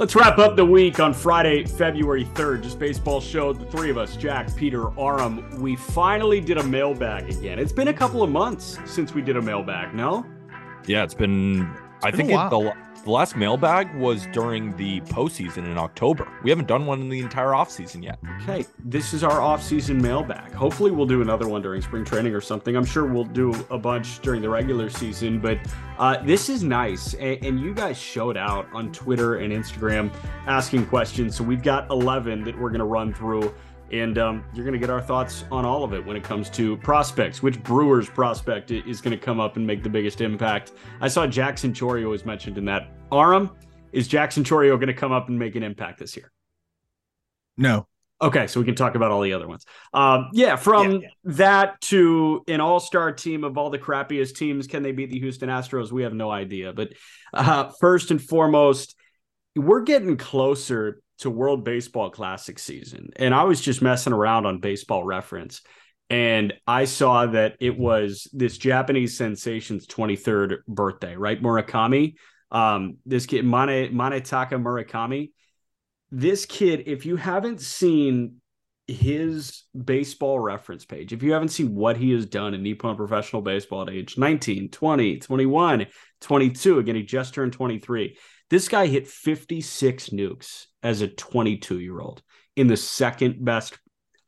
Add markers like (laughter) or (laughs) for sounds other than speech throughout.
Let's wrap up the week on Friday, February 3rd. Just baseball show. The three of us, Jack, Peter, Aram, we finally did a mailbag again. It's been a couple of months since we did a mailbag, no? Yeah, it's been. I been think a it, the, the last mailbag was during the postseason in October. We haven't done one in the entire offseason yet. Okay, this is our off-season mailbag. Hopefully, we'll do another one during spring training or something. I'm sure we'll do a bunch during the regular season, but uh, this is nice. And, and you guys showed out on Twitter and Instagram asking questions. So we've got 11 that we're going to run through. And um, you're going to get our thoughts on all of it when it comes to prospects. Which Brewers prospect is going to come up and make the biggest impact? I saw Jackson Chourio was mentioned in that. Aram, is Jackson Chourio going to come up and make an impact this year? No. Okay, so we can talk about all the other ones. Um, yeah, from Yeah, yeah. that to an all-star team of all the crappiest teams, can they beat the Houston Astros? We have no idea. But uh, first and foremost, we're getting closer to World Baseball Classic season, and I was just messing around on Baseball Reference, and I saw that it was this Japanese sensation's 23rd birthday, right? Murakami, um, this kid Mane Munetaka Murakami this kid, if you haven't seen his baseball reference page, if you haven't seen what he has done in Nippon professional baseball at age 19, 20, 21, 22, again, he just turned 23. This guy hit 56 nukes as a 22 year old in the second best,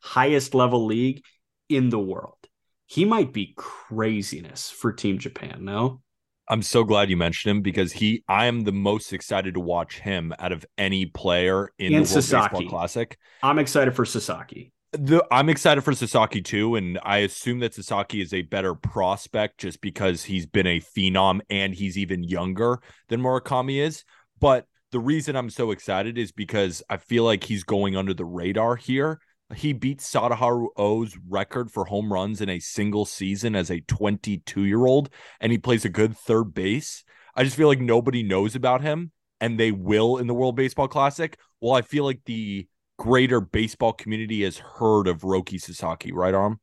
highest level league in the world. He might be craziness for Team Japan, no? I'm so glad you mentioned him because he I am the most excited to watch him out of any player in And the World Sasaki. Baseball Classic. I'm excited for Sasaki. The, I'm excited for Sasaki too, and I assume that Sasaki is a better prospect just because he's been a phenom and he's even younger than Murakami is. But the reason I'm so excited is because I feel like he's going under the radar here. He beat Sadaharu O's record for home runs in a single season as a 22 year old, and he plays a good third base. I just feel like nobody knows about him, and they will in the World Baseball Classic. Well, I feel like the greater baseball community has heard of Roki Sasaki, right, Arm?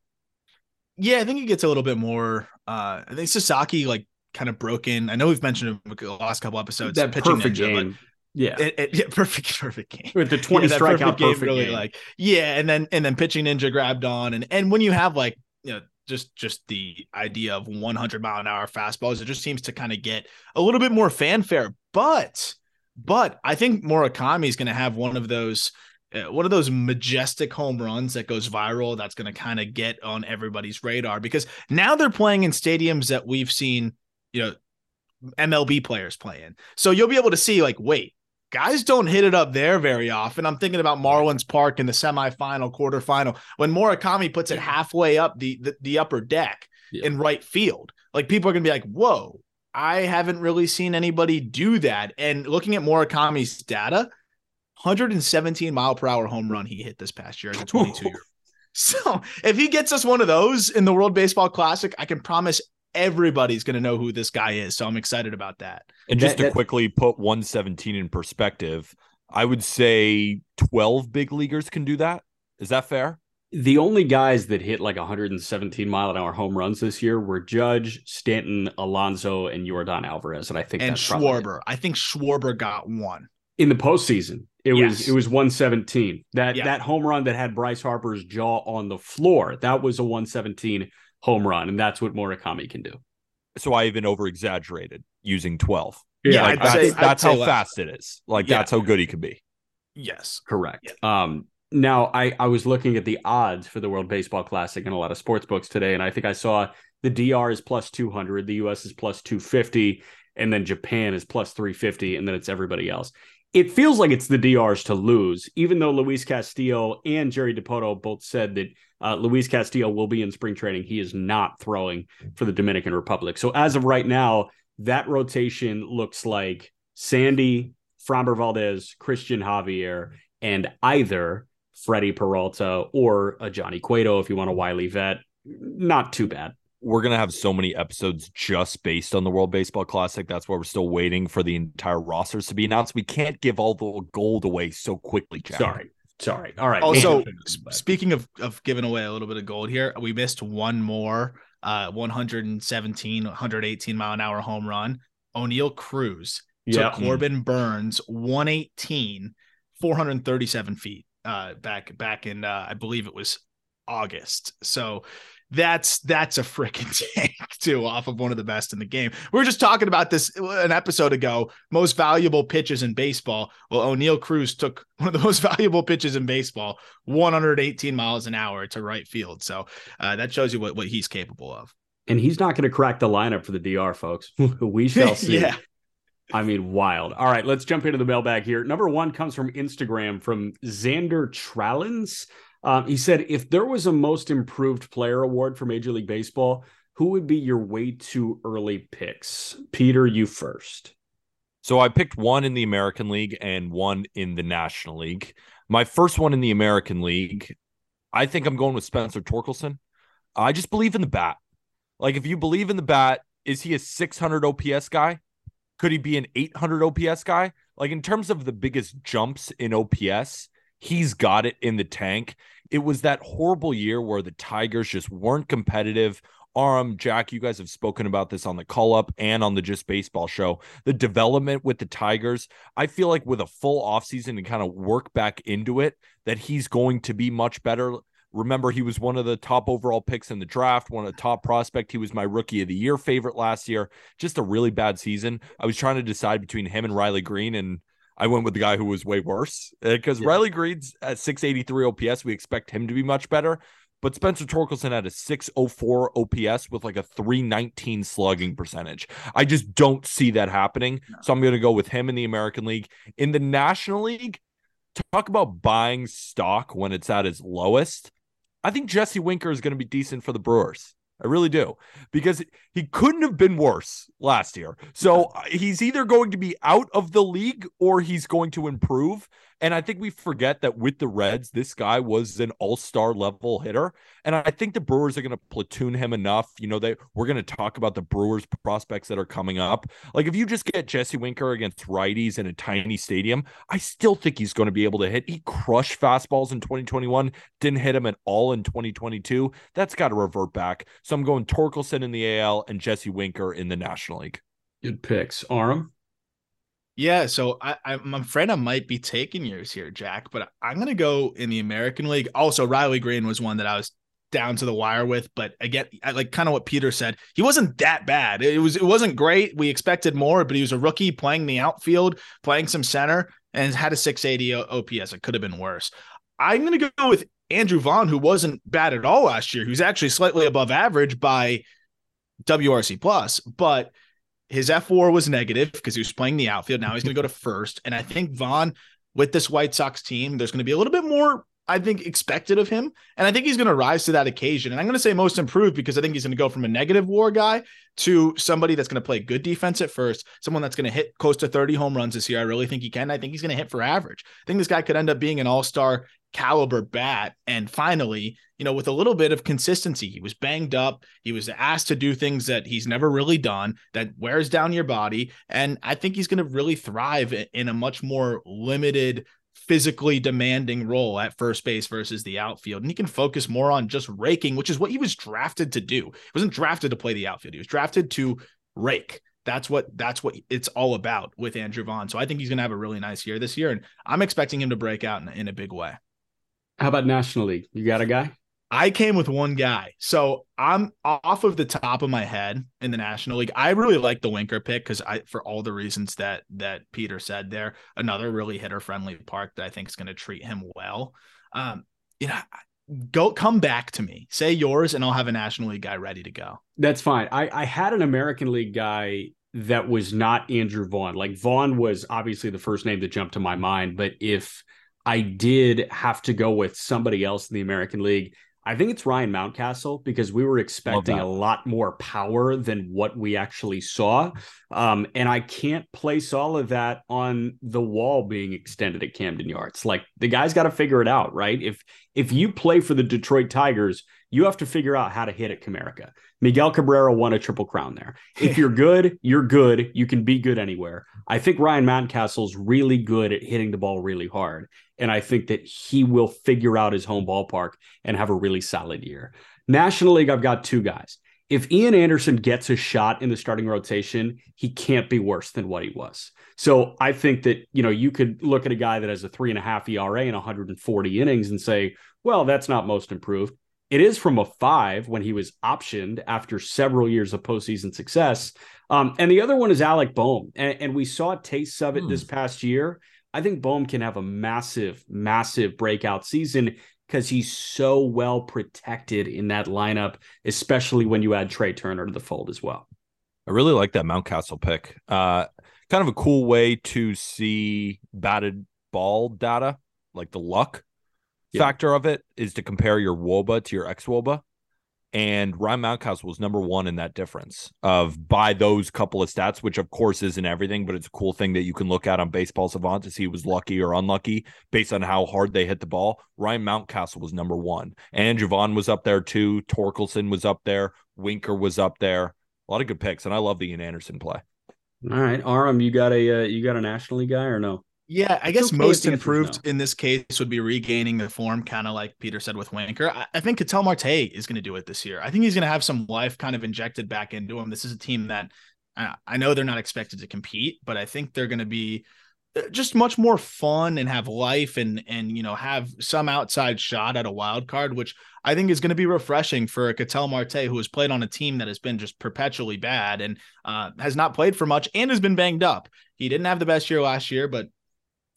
Yeah, I think he gets a little bit more. Uh, I think Sasaki like kind of broken. I know we've mentioned him the last couple episodes. that pitching perfect ninja, but game. Yeah. It, it, yeah, (laughs) perfect, perfect game. With the 20 Yeah, that strikeout perfect, really game. like yeah, and then and then pitching ninja grabbed on, and and when you have like you know just just the idea of 100 mile an hour fastballs, it just seems to kind of get a little bit more fanfare. But but I think Murakami is going to have one of those. Uh, one of those majestic home runs that goes viral that's going to kind of get on everybody's radar because now they're playing in stadiums that we've seen you know MLB players play in. So you'll be able to see like wait, guys don't hit it up there very often. I'm thinking about Marlins Park in the semifinal, quarterfinal when Murakami puts it halfway up the the, the upper deck Yeah. in right field. Like people are going to be like, "Whoa, I haven't really seen anybody do that." And looking at Murakami's data, 117 mile per hour home run he hit this past year as a (laughs) 22 year old. So if he gets us one of those in the World Baseball Classic, I can promise everybody's going to know who this guy is. So I'm excited about that. And just That- to quickly put 117 in perspective, I would say 12 big leaguers can do that. Is that fair? The only guys that hit like 117 mile an hour home runs this year were Judge, Stanton, Alonso, and Yordan Alvarez. And I think And that's probably. Schwarber, I think Schwarber got one. in the postseason. It was it was 117. That Yeah. that home run that had Bryce Harper's jaw on the floor, that was a 117 home run, and that's what Murakami can do. So I even over exaggerated using 12. Yeah, like that's, say- that's how less. fast it is. Like Yeah. that's how good he could be. Yes. Correct. Um, now I I was looking at the odds for the World Baseball Classic and a lot of sports books today, and I think I saw the DR is plus 200, the US is plus 250, and then Japan is plus 350, and then it's everybody else. It feels like it's the DRs to lose, even though Luis Castillo and Jerry Dipoto both said that Uh, Luis Castillo will be in spring training. He is not throwing for the Dominican Republic. So as of right now, that rotation looks like Sandy, Framber Valdez, Cristian Javier, and either Freddy Peralta or a Johnny Cueto if you want a wily vet. Not too bad. We're gonna have so many episodes just based on the World Baseball Classic. That's why we're still waiting for the entire rosters to be announced. We can't give all the gold away so quickly, Jack. Sorry. Sorry. All right. Also, speaking of of giving away a little bit of gold here, we missed one more uh 117, 118 mile an hour home run. Oneil Cruz yeah. took Corbin Burnes 118, 437 feet uh back back in uh I believe it was August. So that's that's a freaking (laughs) tank too off of one of the best in the game. We were just talking about this an episode ago. Most valuable pitches in baseball. Well, Oneil Cruz took (laughs) one of the most valuable pitches in baseball, 118 miles an hour to right field. So uh, that shows you what what he's capable of. And he's not going to crack the lineup for the DR, folks. (laughs) we shall see. yeah. I mean, wild. All right, let's jump into the mailbag here. Number one comes from Instagram from Xander Trallins. Um, he said, if there was a most improved player award for Major League Baseball, who would be your way too early picks? Peter, you first. So I picked one in the American League and one in the National League. My first one in the American League, I think I'm going with Spencer Torkelson. I just believe in the bat. Like, if you believe in the bat, is he a 600 OPS guy? Could he be an 800 OPS guy? Like, in terms of the biggest jumps in OPS, he's got it in the tank. It was that horrible year where the Tigers just weren't competitive. Aram, Jack, you guys have spoken about this on the call up and on the Just Baseball show. The development with the Tigers, I feel like with a full offseason and kind of work back into it, that he's going to be much better. Remember, he was one of the top overall picks in the draft, one of the top prospect. He was my rookie of the year favorite last year. Just a really bad season. I was trying to decide between him and Riley Greene, and I went with the guy who was way worse uh, because yeah. Riley Greene's at 683 OPS. We expect him to be much better. But Spencer Torkelson had a 604 OPS with like a 319 slugging percentage. I just don't see that happening. No. So I'm going to go with him in the American League. In the National League, talk about buying stock when it's at its lowest. I think Jesse Winker is going to be decent for the Brewers. I really do because he couldn't have been worse last year. So uh, he's either going to be out of the league or he's going to improve. And I think we forget that with the Reds, this guy was an all-star level hitter. And I think the Brewers are going to platoon him enough. You know, they we're going to talk about the Brewers prospects that are coming up. Like if you just get Jesse Winker against righties in a tiny stadium, I still think he's going to be able to hit. He crushed fastballs in 2021, didn't hit him at all in 2022. That's got to revert back. So I'm going Torkelson in the AL and Jesse Winker in the National League. Good picks. Aram? Yeah, so I, I'm afraid I might be taking yours here, Jack, but I'm gonna go in the American League. Also, Riley Greene was one that I was down to the wire with, but again, I like kind of what Peter said. He wasn't that bad. It was it wasn't great. We expected more, but he was a rookie playing the outfield, playing some center, and had a 680 OPS. It could have been worse. I'm gonna go with Andrew Vaughn, who wasn't bad at all last year, who's actually slightly above average by WRC plus, but his fWAR was negative because he was playing the outfield. Now he's going to go to first. And I think Vaughn, with this White Sox team, there's going to be a little bit more, I think, expected of him. And I think he's going to rise to that occasion. And I'm going to say most improved because I think he's going to go from a negative war guy to somebody that's going to play good defense at first, someone that's going to hit close to 30 home runs this year. I really think he can. I think he's going to hit for average. I think this guy could end up being an all star caliber bat. And finally, you know, with a little bit of consistency, he was banged up. He was asked to do things that he's never really done that wears down your body. And I think he's going to really thrive in a much more limited, physically demanding role at first base versus the outfield. And he can focus more on just raking, which is what he was drafted to do. He wasn't drafted to play the outfield, he was drafted to rake. That's what that's what it's all about with Andrew Vaughn. So I think he's going to have a really nice year this year, and I'm expecting him to break out in, in a big way. How about National League? You got a guy? I came with one guy. So I'm off of the top of my head in the National League. I really like the Winker pick because I for all the reasons that that Peter said there. Another really hitter friendly park that I think is going to treat him well. Um, you know, go come back to me. Say yours, and I'll have a National League guy ready to go. That's fine. I, I had an American League guy that was not Andrew Vaughn. Like Vaughn was obviously the first name that jumped to my mind, but if I did have to go with somebody else in the American League. I think it's Ryan Mountcastle because we were expecting a lot more power than what we actually saw. Um, and I can't place all of that on the wall being extended at Camden Yards. Like the guy's got to figure it out, right? If if you play for the Detroit Tigers, you have to figure out how to hit at Comerica. Miguel Cabrera won a triple crown there. If you're good, you're good. You can be good anywhere. I think Ryan Mountcastle's really good at hitting the ball really hard. And I think that he will figure out his home ballpark and have a really solid year. National League, I've got two guys. If Ian Anderson gets a shot in the starting rotation, he can't be worse than what he was. So I think that, you know, you could look at a guy that has a three and a half ERA and 140 innings and say, well, that's not most improved. It is from a five when he was optioned after several years of postseason success. Um, and the other one is Alec Bohm. And, and we saw tastes of it Hmm. this past year. I think Bohm can have a massive, massive breakout season because he's so well protected in that lineup, especially when you add Trea Turner to the fold as well. I really like that Mountcastle pick. Uh, kind of a cool way to see batted ball data, like the luck Yeah. factor of it, is to compare your WOBA to your ex WOBA. And Ryan Mountcastle was number one in that difference of by those couple of stats, which of course isn't everything, but it's a cool thing that you can look at on Baseball Savant to see who was lucky or unlucky based on how hard they hit the ball. Ryan Mountcastle was number one. And Javon was up there too. Torkelson was up there. Winker was up there. A lot of good picks, and I love the Ian Anderson play. All right, Aram, you got a uh, you got a National League guy or no? Yeah, I guess okay most improved in this case would be regaining the form, kind of like Peter said with Winker. I, I think Ketel Marte is going to do it this year. I think he's going to have some life kind of injected back into him. This is a team that uh, I know they're not expected to compete, but I think they're going to be uh, just much more fun and have life and and you know have some outside shot at a wild card, which I think is going to be refreshing for a Ketel Marte who has played on a team that has been just perpetually bad and uh, has not played for much and has been banged up. He didn't have the best year last year, but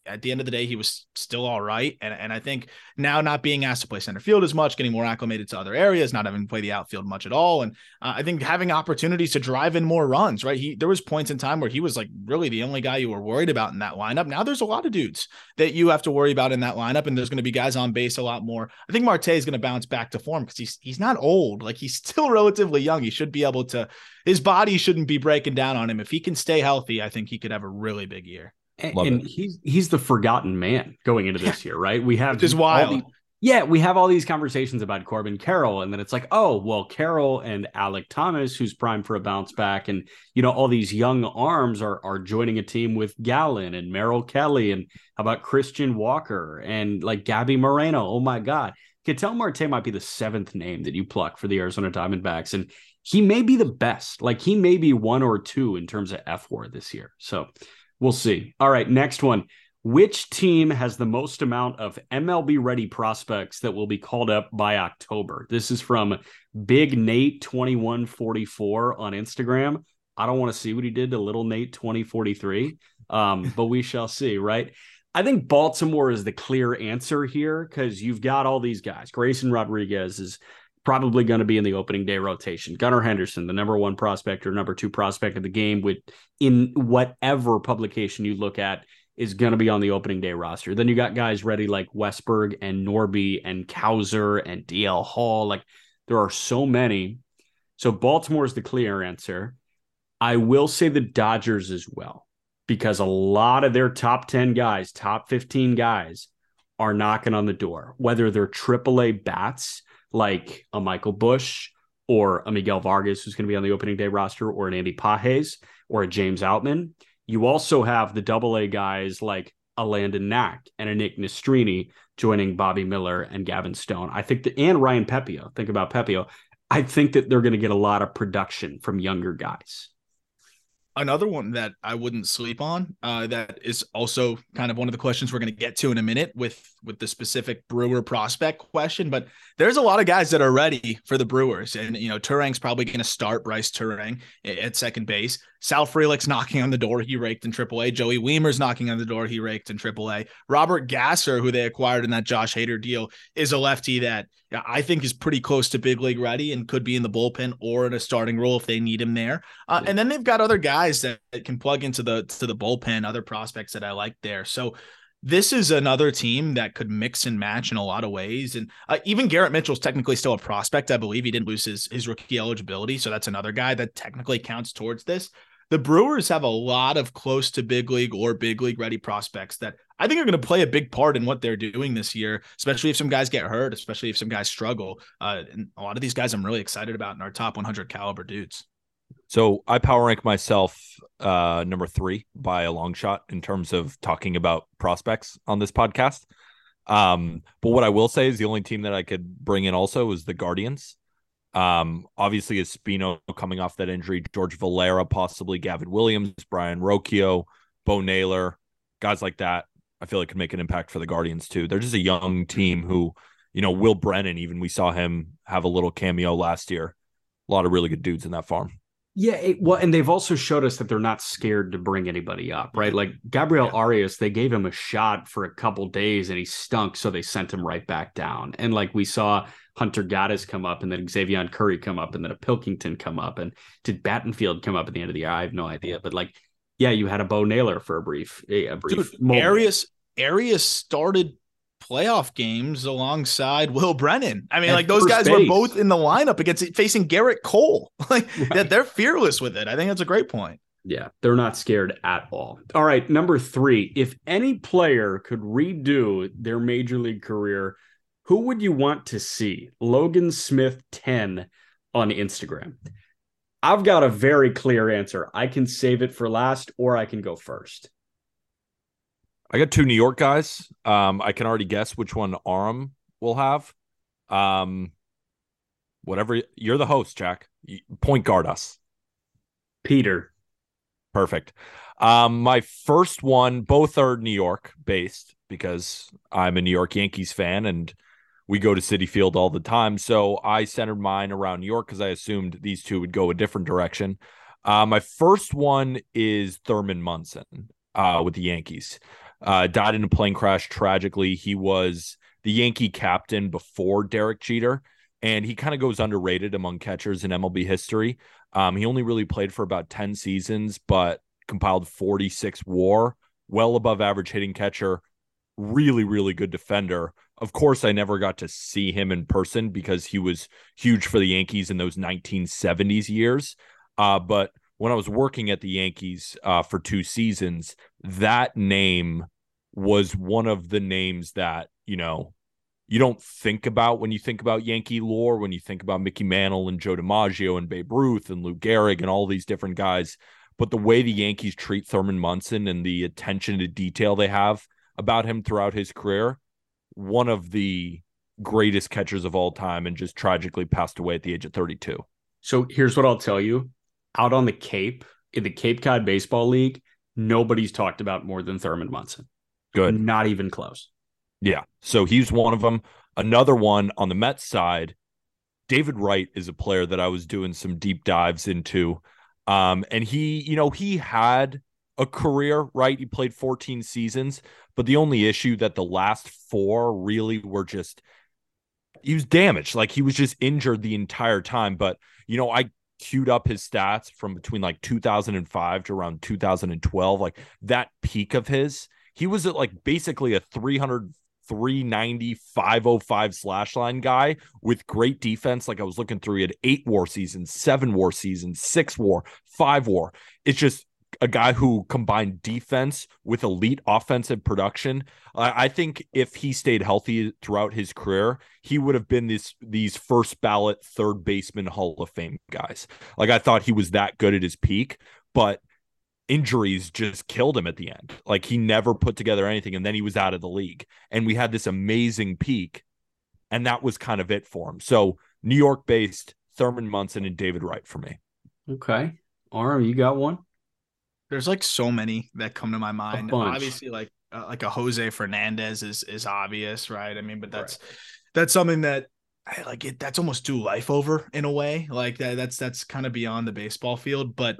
at the end of the day, he was still all right. And, and I think now not being asked to play center field as much, getting more acclimated to other areas, not having to play the outfield much at all. And uh, I think having opportunities to drive in more runs, right? He there was points in time where he was like really the only guy you were worried about in that lineup. Now there's a lot of dudes that you have to worry about in that lineup, and there's going to be guys on base a lot more. I think Marte is going to bounce back to form because he's he's not old, like he's still (laughs) relatively young. He should be able to his body shouldn't be breaking down on him. If he can stay healthy, I think he could have a really big year. And, and he's he's the forgotten man going into this year, right? We have Which is all wild. the- yeah, we have all these conversations about Corbin Carroll, and then it's like, oh, well, Carroll and Alek Thomas, who's primed for a bounce back, and you know, all these young arms are are joining a team with Gallen and Merrill Kelly, and how about Christian Walker and like Gabby Moreno? Oh my God, Ketel Marte might be the seventh name that you pluck for the Arizona Diamondbacks, and he may be the best. Like he may be one or two in terms of F war this year. So we'll see. All right, next one. Which team has the most amount of MLB ready prospects that will be called up by October? This is from Big Nate 2144 on Instagram. I don't want to see what he did to little Nate 2043, um, but we shall see, right? I think Baltimore is the clear answer here because you've got all these guys. Grayson Rodriguez is probably going to be in the opening day rotation. Gunnar Henderson, the number one prospect or number two prospect of the game, with in whatever publication you look at, is going to be on the opening day roster. Then you got guys ready like Westburg and Norby and Cowser and DL Hall. Like there are so many. So Baltimore is the clear answer. I will say the Dodgers as well, because a lot of their top 10 guys, top 15 guys, are knocking on the door, whether they're AAA bats like a Michael Busch or a Miguel Vargas, who's going to be on the opening day roster, or an Andy Pages or a James Outman. You also have the double A guys like a Landon Knack and a Nick Nastrini joining Bobby Miller and Gavin Stone. I think that, and Ryan Pepiot. Think about Pepiot. I think that they're going to get a lot of production from younger guys. Another one that I wouldn't sleep on, uh, that is also kind of one of the questions we're going to get to in a minute with with the specific Brewer prospect question. But there's a lot of guys that are ready for the Brewers, and you know Turang's probably going to start Brice Turang at second base. Sal Frelick's knocking on the door. He raked in AAA. Joey Wiemer's knocking on the door. He raked in AAA. Robert Gasser, who they acquired in that Josh Hader deal, is a lefty that I think is pretty close to big league ready and could be in the bullpen or in a starting role if they need him there. Uh, Yeah. And then they've got other guys that, that can plug into the to the bullpen, other prospects that I like there. So this is another team that could mix and match in a lot of ways. And uh, even Garrett Mitchell's technically still a prospect. I believe he didn't lose his, his rookie eligibility. So that's another guy that technically counts towards this. The Brewers have a lot of close to big league or big league ready prospects that I think are going to play a big part in what they're doing this year, especially if some guys get hurt, especially if some guys struggle. Uh, and a lot of these guys I'm really excited about in our top 100 caliber dudes. So I power rank myself uh, number three by a long shot in terms of talking about prospects on this podcast. Um, but what I will say is the only team that I could bring in also is the Guardians. Um, obviously, Espino coming off that injury, George Valera, possibly Gavin Williams, Brayan Rocchio, Bo Naylor, guys like that. I feel like could make an impact for the Guardians too. They're just a young team who, you know, Will Brennan, even we saw him have a little cameo last year. A lot of really good dudes in that farm. Yeah, it, well, and they've also showed us that they're not scared to bring anybody up, right? Mm-hmm. Like Gabriel yeah. Arias, they gave him a shot for a couple days and he stunk, so they sent him right back down. And like we saw Hunter Gaddis come up, and then Xzavion Curry come up, and then a Pilkington come up, and did Battenfield come up at the end of the year? I have no idea, but like, yeah, you had a Bo Naylor for a brief, a brief. Dude, Arias, Arias started playoff games alongside Will Brennan. I mean, At like those guys base. were both in the lineup against facing Gerrit Cole. (laughs) like right. they're fearless with it. I think that's a great point. Yeah, they're not scared at all. All right, number three. If any player could redo their major league career, who would you want to see? Logan Smith 10 on Instagram. I've got a very clear answer. I can save it for last or I can go first. I got two New York guys. Um, I can already guess which one Aram will have. Um, whatever you're the host, Jack. Point guard us. Peter. Perfect. Um, my first one, both are New York based because I'm a New York Yankees fan and we go to Citi Field all the time. So I centered mine around New York because I assumed these two would go a different direction. Uh, my first one is Thurman Munson uh, with the Yankees uh, died in a plane crash tragically. He was the Yankee captain before Derek Jeter, and he kind of goes underrated among catchers in MLB history. Um, he only really played for about 10 seasons, but compiled 46 war, well above average hitting catcher, really, really good defender. Of course, I never got to see him in person because he was huge for the Yankees in those 1970s years. Uh, but when I was working at the Yankees uh, for two seasons, that name was one of the names that, you know, you don't think about when you think about Yankee lore, when you think about Mickey Mantle and Joe DiMaggio and Babe Ruth and Lou Gehrig and all these different guys. But the way the Yankees treat Thurman Munson and the attention to detail they have about him throughout his career, one of the greatest catchers of all time and just tragically passed away at the age of 32. So here's what I'll tell you out on the Cape, in the Cape Cod Baseball League, nobody's talked about more than Thurman Munson. Good. Not even close. Yeah. So he's one of them. Another one on the Mets side, David Wright is a player that I was doing some deep dives into. Um, and he, you know, he had a career, right? He played 14 seasons, but the only issue that the last four really were just he was damaged. Like he was just injured the entire time. But you know, I queued up his stats from between like 2005 to around 2012, like that peak of his he was at like basically a 300 390 505 slash line guy with great defense like i was looking through he had eight war seasons seven war seasons six war five war it's just a guy who combined defense with elite offensive production. I think if he stayed healthy throughout his career, he would have been this these first ballot third baseman Hall of Fame guys. Like I thought he was that good at his peak, but injuries just killed him at the end. Like he never put together anything and then he was out of the league. And we had this amazing peak and that was kind of it for him. So New York based Thurman Munson and David Wright for me. Okay. Aram, you got one? There's like so many that come to my mind. Obviously like uh, like a Jose Fernandez is is obvious, right? I mean, but that's right. that's something that I like it that's almost do life over in a way. Like that that's that's kind of beyond the baseball field, but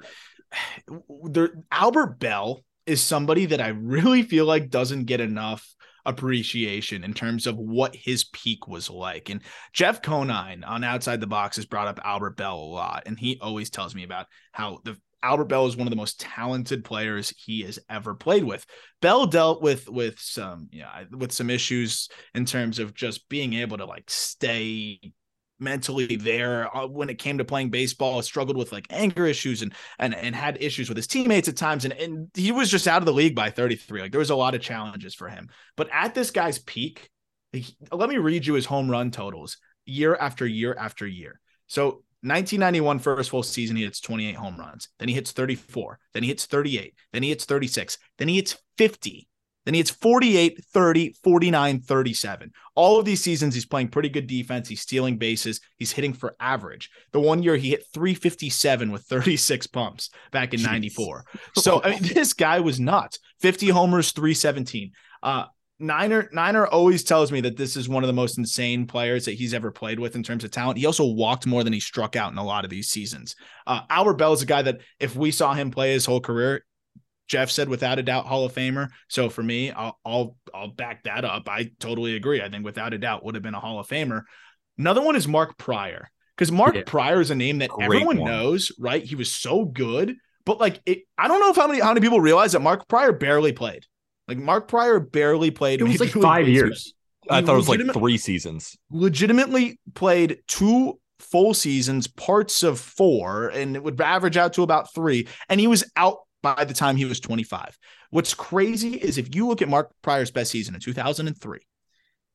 (sighs) there Albert Belle is somebody that I really feel like doesn't get enough appreciation in terms of what his peak was like. And Jeff Conine on Outside the Box has brought up Albert Belle a lot, and he always tells me about how the Albert Belle is one of the most talented players he has ever played with. Belle dealt with with some yeah with some issues in terms of just being able to like stay mentally there uh, when it came to playing baseball struggled with like anger issues and and and had issues with his teammates at times and, and he was just out of the league by 33 like there was a lot of challenges for him. But at this guy's peak he, let me read you his home run totals year after year after year. So 1991 first full season he hits 28 home runs then he hits 34 then he hits 38 then he hits 36 then he hits 50 then he hits 48, 30, 49, 37. All of these seasons, he's playing pretty good defense. He's stealing bases. He's hitting for average. The one year he hit 357 with 36 pumps back in Jeez. 94. So, I mean, (laughs) this guy was nuts. 50 homers, 317. Uh, Niner Niner always tells me that this is one of the most insane players that he's ever played with in terms of talent. He also walked more than he struck out in a lot of these seasons. Uh, Albert Belle is a guy that if we saw him play his whole career, Jeff said without a doubt Hall of Famer. So for me, I'll I'll I'll back that up. I totally agree. I think without a doubt would have been a Hall of Famer. Another one is Mark Prior because Mark yeah. Prior is a name that Great everyone one. knows, right? He was so good, but like it, I don't know if how many how many people realize that Mark Prior barely played. Like Mark Prior barely played. It was like five years. I thought it was like three seasons. Legitimately played two full seasons, parts of four, and it would average out to about three. And he was out by the time he was 25. What's crazy is if you look at Mark Prior's best season in 2003,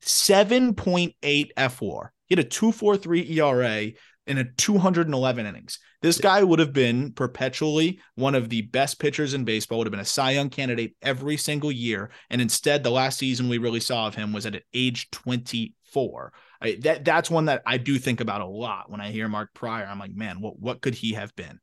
7.8 fWAR. He had a 2.43 ERA in a 211 innings. This guy would have been perpetually one of the best pitchers in baseball, would have been a Cy Young candidate every single year. And instead, the last season we really saw of him was at age 24. I, that that's one that I do think about a lot when I hear Mark Prior. I'm like, man, what what could he have been?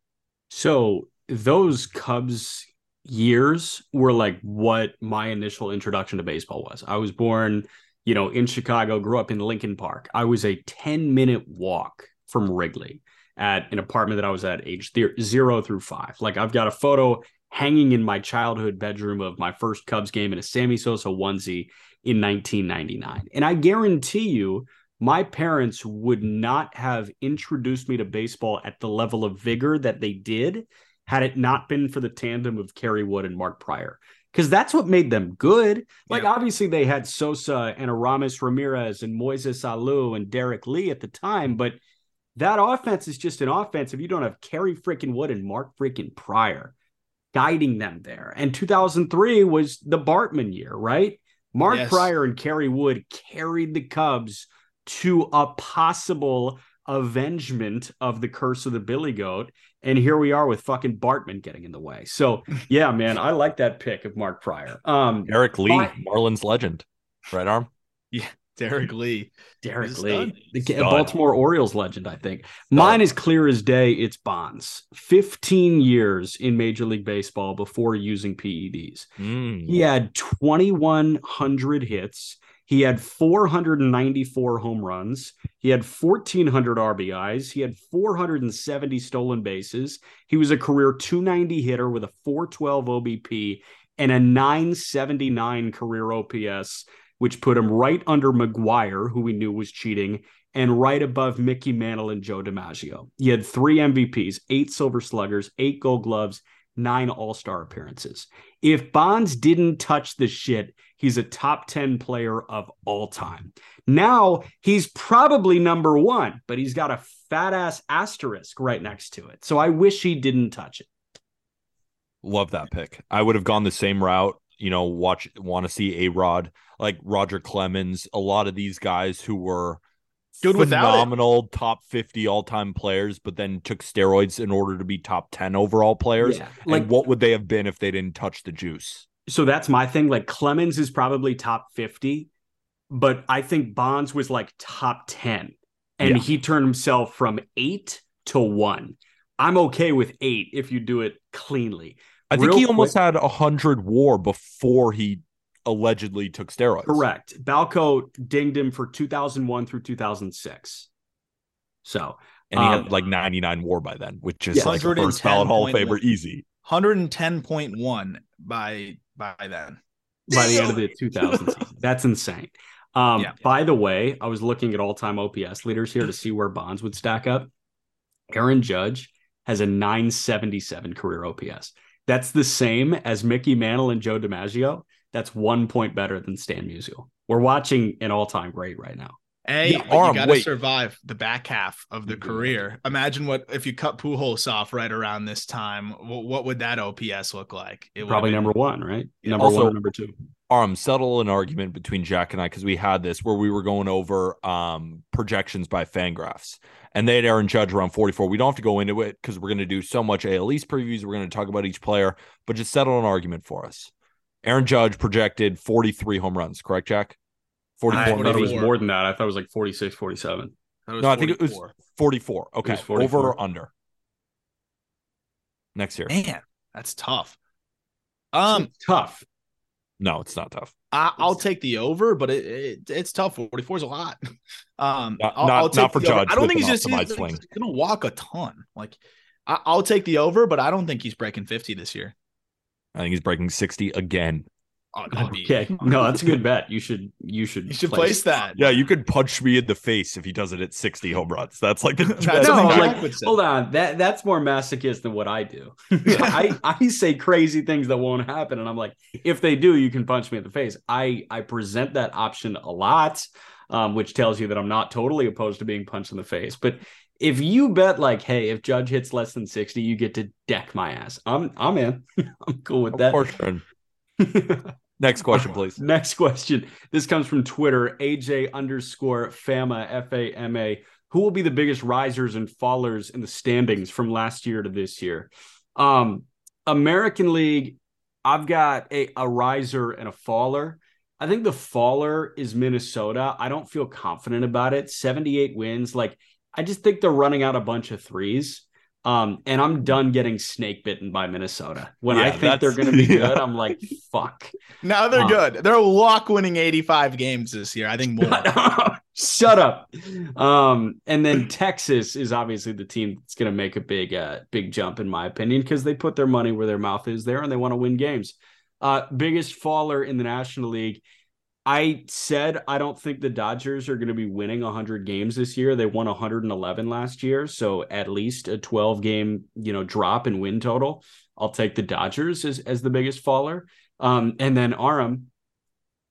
So those Cubs years were like what my initial introduction to baseball was. I was born, you know, in Chicago, grew up in Lincoln Park. I was a 10 minute walk from Wrigley at an apartment that I was at age zero through five. Like I've got a photo hanging in my childhood bedroom of my first Cubs game in a Sammy Sosa onesie in 1999. And I guarantee you, my parents would not have introduced me to baseball at the level of vigor that they did had it not been for the tandem of Kerry Wood and Mark Prior. Because that's what made them good. Like, yeah. obviously, they had Sosa and Aramis Ramirez and Moises Alou and Derrek Lee at the time, but that offense is just an offense if you don't have Kerry freaking Wood and Mark freaking Prior guiding them there. And 2003 was the Bartman year, right? Mark yes. Prior and Kerry Wood carried the Cubs to a possible avengement of the curse of the Billy Goat. And here we are with fucking Bartman getting in the way. So yeah, man, I like that pick of Mark Prior. Um Eric Lee, my- Marlins legend. Right arm. Yeah. (laughs) Derrek Lee. Derrek Lee. The Baltimore Orioles legend, I think. Mine is clear as day. It's Bonds. 15 years in Major League Baseball before using PEDs. Mm. He had 2,100 hits. He had 494 home runs. He had 1,400 RBIs. He had 470 stolen bases. He was a career 290 hitter with a 412 OBP and a 979 career OPS, which put him right under McGwire, who we knew was cheating, and right above Mickey Mantle and Joe DiMaggio. He had three MVPs, eight Silver Sluggers, eight Gold Gloves, nine All Star appearances. If Bonds didn't touch the shit, he's a top 10 player of all time. Now he's probably number one, but he's got a fat ass asterisk right next to it. So I wish he didn't touch it. Love that pick. I would have gone the same route. You know, watch, want to see A Rod, like Roger Clemens, a lot of these guys who were good phenomenal top 50 all-time players but then took steroids in order to be top 10 overall players yeah. like and what would they have been if they didn't touch the juice so that's my thing like clemens is probably top 50 but i think bonds was like top 10 and yeah. he turned himself from 8 to 1 i'm okay with 8 if you do it cleanly I think Real he almost had a hundred WAR before he allegedly took steroids. Correct. Balco dinged him for 2001 through 2006. So, and he um, had like 99 WAR by then, which is yeah, like a first ballot Hall of Famer easy. 110.1 by by then. By the end of the (laughs) 2000s. That's insane. Um, yeah. By the way, I was looking at all time OPS leaders here to see where Bonds would stack up. Aaron Judge has a 977 career OPS. That's the same as Mickey Mantle and Joe DiMaggio. That's one point better than Stan Musial. We're watching an all-time great right now. Hey, Yeah, but arm, you got to survive the back half of the career. Imagine what if you cut Pujols off right around this time. What, what would that OPS look like? It Probably been- number one, right? Yeah. Number Also- one, or number two. um settle an argument between Jack and I because we had this where we were going over um projections by Fangraphs and they had Aaron Judge around 44. We don't have to go into it because we're going to do so much AL East previews. We're going to talk about each player, but just settle an argument for us. Aaron Judge projected 43 home runs, correct, Jack? 44 I thought it was more than that. I thought it was like 46, 47. That was No, I think it was 44. 44. Okay. was 44. Over or under? Next year. Man, that's tough. Um, tough. No, it's not tough. I, I'll take the over, but it, it it's tough. 44 is a lot. (laughs) Um, Not- I'll, not- I'll not for. Judge I don't think he's just he's, swing. he's gonna walk a ton. Like, I, I'll take the over, but I don't think he's breaking 50 this year. I think he's breaking 60 again. That'd be- Okay. No, that's a good bet. You should you should You should place that. Yeah, you could punch me in the face if he does it at 60 home runs. That's like the That's No, like, Jack would say. Hold on. That that's more masochist than what I do. (laughs) I, I say crazy things that won't happen. And I'm like, if they do, you can punch me in the face. I I present that option a lot, um, which tells you that I'm not totally opposed to being punched in the face. But if you bet like, hey, if Judge hits less than 60, you get to deck my ass. I'm I'm in. (laughs) I'm cool with Of that. (laughs) Next question, please. Next question. This comes from Twitter, AJ underscore Fama, F A M A. Who will be the biggest risers and fallers in the standings from last year to this year? Um, American League, I've got a, a riser and a faller. I think the faller is Minnesota. I don't feel confident about it. 78 wins. Like, I just think they're running out a bunch of threes. Um, and I'm done getting snake bitten by Minnesota. When I Yeah, think they're going to be (laughs) yeah. good, I'm like, fuck. Now they're Um, good. They're lock winning 85 games this year. I think more. (laughs) Shut up. Um, and then Texas is obviously the team that's going to make a big, uh, big jump in my opinion because they put their money where their mouth is there and they want to win games. Uh, biggest faller in the National League. I said I don't think the Dodgers are going to be winning 100 games this year. They won 111 last year, so at least a 12 game, you know, drop in win total. I'll take the Dodgers as as the biggest faller. Um, and then Aram,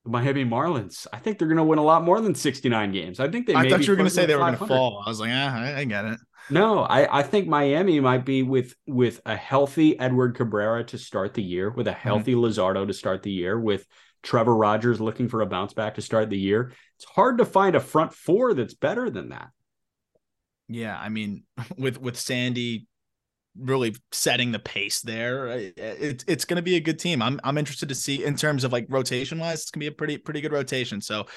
the Miami Marlins. I think they're going to win a lot more than 69 games. I think they. I thought you were going to say they were going to fall. I was like, ah, I, I get it. No, I, I think Miami might be with with a healthy Edward Cabrera to start the year, with a healthy Luzardo to start the year, with Trevor Rogers looking for a bounce back to start the year. It's hard to find a front four that's better than that. Yeah, I mean, (laughs) with with Sandy really setting the pace there, uh, it's it's going to be a good team. I'm I'm interested to see in terms of like rotation wise, it's going to be a pretty pretty good rotation. So,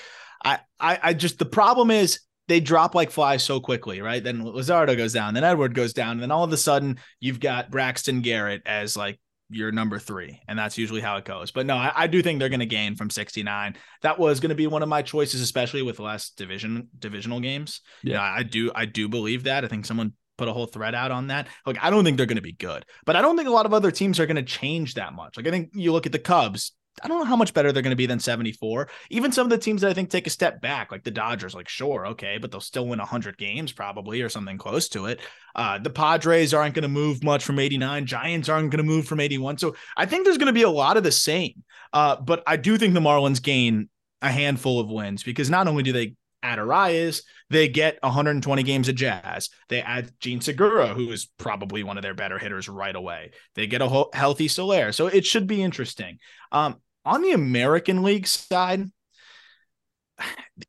I I, I just the problem is they drop like flies so quickly, right? Then Luzardo goes down, then Edward goes down, and then all of a sudden you've got Braxton Garrett as like your number three, and that's usually how it goes. But no, I, I do think they're going to gain from 69. That was going to be one of my choices, especially with less division divisional games. Yeah, Yeah. I do I do believe that. I think someone put a whole thread out on that. Like I don't think they're going to be good, but I don't think a lot of other teams are going to change that much. Like I think you look at the Cubs. I don't know how much better they're going to be than 74. Even some of the teams that I think take a step back, like the Dodgers, like sure, okay, but they'll still win 100 games probably or something close to it. Uh, the Padres aren't going to move much from 89. Giants aren't going to move from 81. So I think there's going to be a lot of the same. Uh, but I do think the Marlins gain a handful of wins because not only do they add Arraez, they get 120 games of Jazz. They add Jean Segura, who is probably one of their better hitters right away. They get a healthy Soler. so it should be interesting. Um, on the American League side,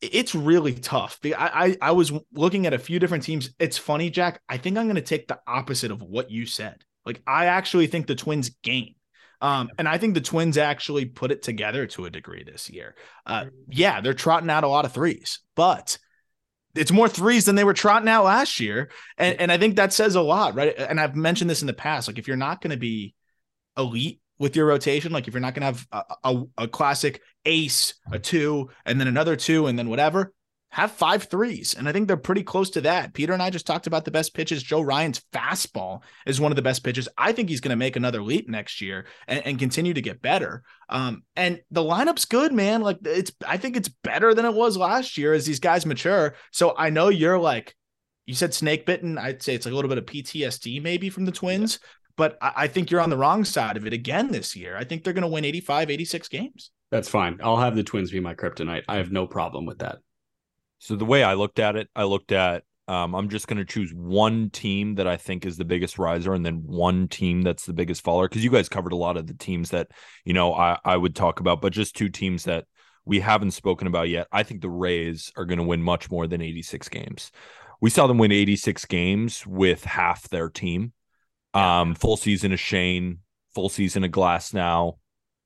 it's really tough. I, I I was looking at a few different teams. It's funny, Jack. I think I'm going to take the opposite of what you said. Like I actually think the Twins gain. Um, and I think the Twins actually put it together to a degree this year. Uh, yeah, they're trotting out a lot of threes, but it's more threes than they were trotting out last year. And, and I think that says a lot, right? And I've mentioned this in the past. Like, if you're not going to be elite with your rotation, like if you're not going to have a, a, a classic ace, a two, and then another two, and then whatever, have five threes. And I think they're pretty close to that. Peter and I just talked about the best pitches. Joe Ryan's fastball is one of the best pitches. I think he's going to make another leap next year and, and continue to get better. Um, and the lineup's good, man. Like it's, I think it's better than it was last year as these guys mature. So I know you're like, you said snake bitten. I'd say it's like a little bit of PTSD maybe from the Twins, but I, I think you're on the wrong side of it again this year. I think they're going to win 85, 86 games. That's fine. I'll have the Twins be my kryptonite. I have no problem with that. So the way I looked at it, I looked at um, I'm just going to choose one team that I think is the biggest riser, and then one team that's the biggest faller. Because you guys covered a lot of the teams that you know I, I would talk about, but just two teams that we haven't spoken about yet. I think the Rays are going to win much more than 86 games. We saw them win 86 games with half their team. Um, full season of Shane, full season of Glasnow,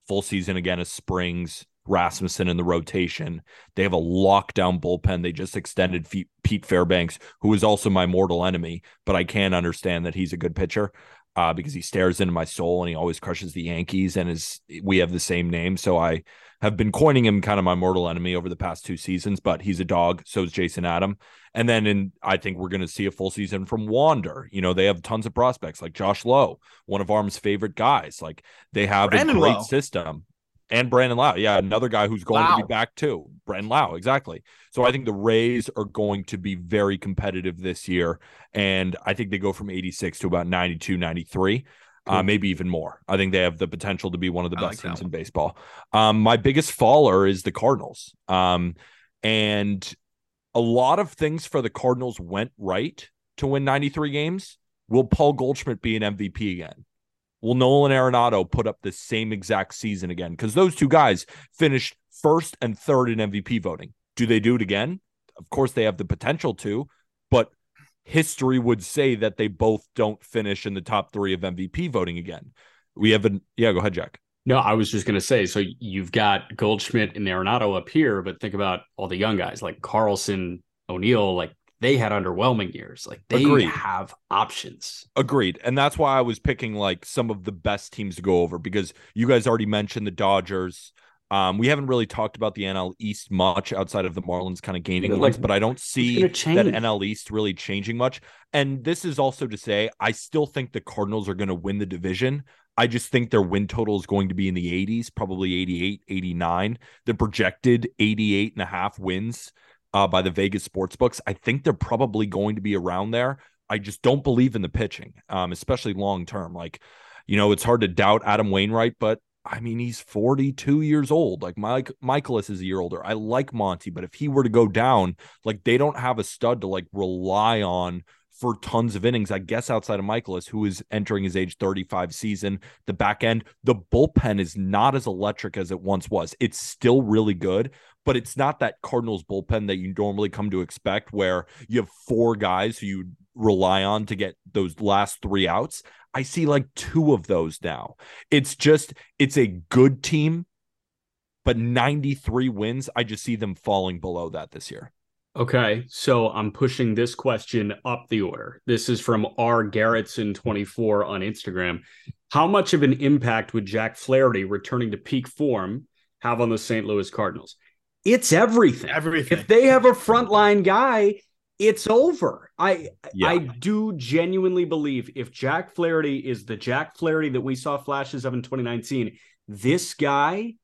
full season again of Springs. Rasmussen in the rotation. They have a lockdown bullpen. They just extended Pete Fairbanks, who is also my mortal enemy, but I can understand that he's a good pitcher uh, because he stares into my soul and he always crushes the Yankees and is we have the same name. So I have been coining him kind of my mortal enemy over the past two seasons, but he's a dog. So is Jason Adam. And then in I think we're going to see a full season from Wander. You know, they have tons of prospects like Josh Lowe, one of Aram's favorite guys. Like they have Brandon a great Lowe. system and Brandon Lowe. Yeah, another guy who's going wow. to be back too. Brandon Lowe, exactly. So I think the Rays are going to be very competitive this year. And I think they go from 86 to about 92, 93. Uh, maybe even more. I think they have the potential to be one of the I best like teams in baseball. Um, my biggest faller is the Cardinals. Um, and a lot of things for the Cardinals went right to win 93 games. Will Paul Goldschmidt be an MVP again? Will Nolan Arenado put up the same exact season again? Because those two guys finished first and third in MVP voting. Do they do it again? Of course, they have the potential to, but history would say that they both don't finish in the top three of MVP voting again. We have a yeah, go ahead, Jack. No, I was just going to say, so you've got Goldschmidt and Arenado up here, but think about all the young guys like Carlson, O'Neill, like they had underwhelming years. Like they Agreed. have options. Agreed. And that's why I was picking like some of the best teams to go over because you guys already mentioned the Dodgers. Um, we haven't really talked about the NL East much outside of the Marlins kind of gaining like, but I don't see that NL East really changing much. And this is also to say, I still think the Cardinals are going to win the division. I just think their win total is going to be in the 80s, probably 88, 89. The projected 88 and a half wins uh, by the Vegas sports books. I think they're probably going to be around there. I just don't believe in the pitching, um, especially long term. Like, you know, it's hard to doubt Adam Wainwright, but I mean, he's 42 years old. Like Mike Mikolas is a year older. I like Monty, but if he were to go down, like they don't have a stud to like rely on for tons of innings, I guess, outside of Mikolas, who is entering his age 35 season. The back end, the bullpen is not as electric as it once was. It's still really good, but it's not that Cardinals bullpen that you normally come to expect, where you have four guys who you rely on to get those last three outs. I see like two of those now. It's just, it's a good team, but 93 wins. I just see them falling below that this year. Okay, so I'm pushing this question up the order. This is from R. Garrettson24 on Instagram. How much of an impact would Jack Flaherty returning to peak form have on the St. Louis Cardinals? It's everything. Everything. If they have a frontline guy, it's over. I yeah. I do genuinely believe if Jack Flaherty is the Jack Flaherty that we saw flashes of in 2019, this guy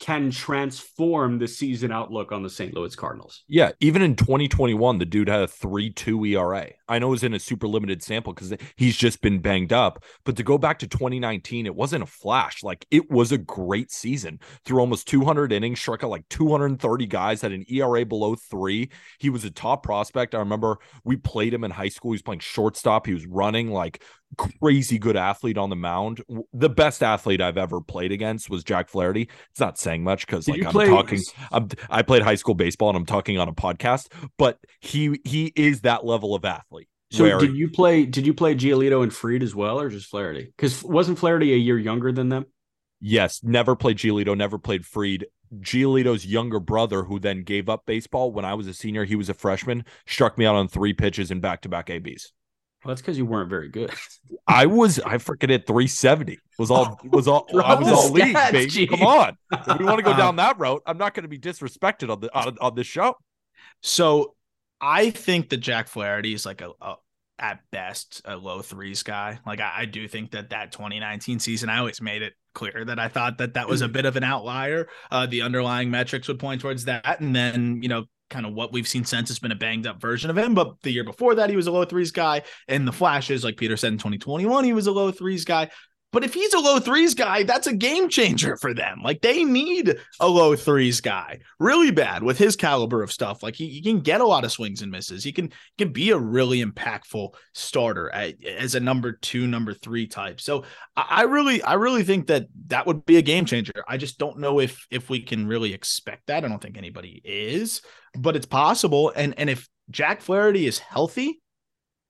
can transform the season outlook on the St. Louis Cardinals. Yeah, even in 2021, the dude had a 3-2 ERA. I know it was in a super limited sample because he's just been banged up. But to go back to 2019, it wasn't a flash. Like it was a great season. Through almost 200 innings, struck out like 230 guys, had an ERA below three. He was a top prospect. I remember we played him in high school. He was playing shortstop. He was running like crazy good athlete on the mound. The best athlete I've ever played against was Jack Flaherty. It's not saying much because like I'm play... talking. I'm, I played high school baseball and I'm talking on a podcast, but he he is that level of athlete. So where... did you play? Did you play Giolito and Fried as well, or just Flaherty? Because wasn't Flaherty a year younger than them? Yes, never played Giolito, never played Fried. Giolito's younger brother, who then gave up baseball when I was a senior, he was a freshman, struck me out on three pitches in back to back ABs. Well, that's because you weren't very good. (laughs) I was. I freaking hit 370. Was all. (laughs) Was all. I was all league, baby. Come on. If we want to go (laughs) down that route, I'm not going to be disrespected on the on, on this show. So, I think that Jack Flaherty is like a, a at best a low threes guy. Like I, I, do think that that 2019 season, I always made it clear that I thought that that was a bit of an outlier. Uh, the underlying metrics would point towards that, and then you know kind of what we've seen since has been a banged up version of him. But the year before that, he was a low threes guy. And the flashes, like Peter said in 2021, he was a low threes guy. But if he's a low threes guy, that's a game changer for them. Like they need a low threes guy really bad with his caliber of stuff. Like he, he can get a lot of swings and misses. He can can be a really impactful starter at, as a number two, number three type. So I, I really, I really think that that would be a game changer. I just don't know if if we can really expect that. I don't think anybody is, but it's possible. And and if Jack Flaherty is healthy,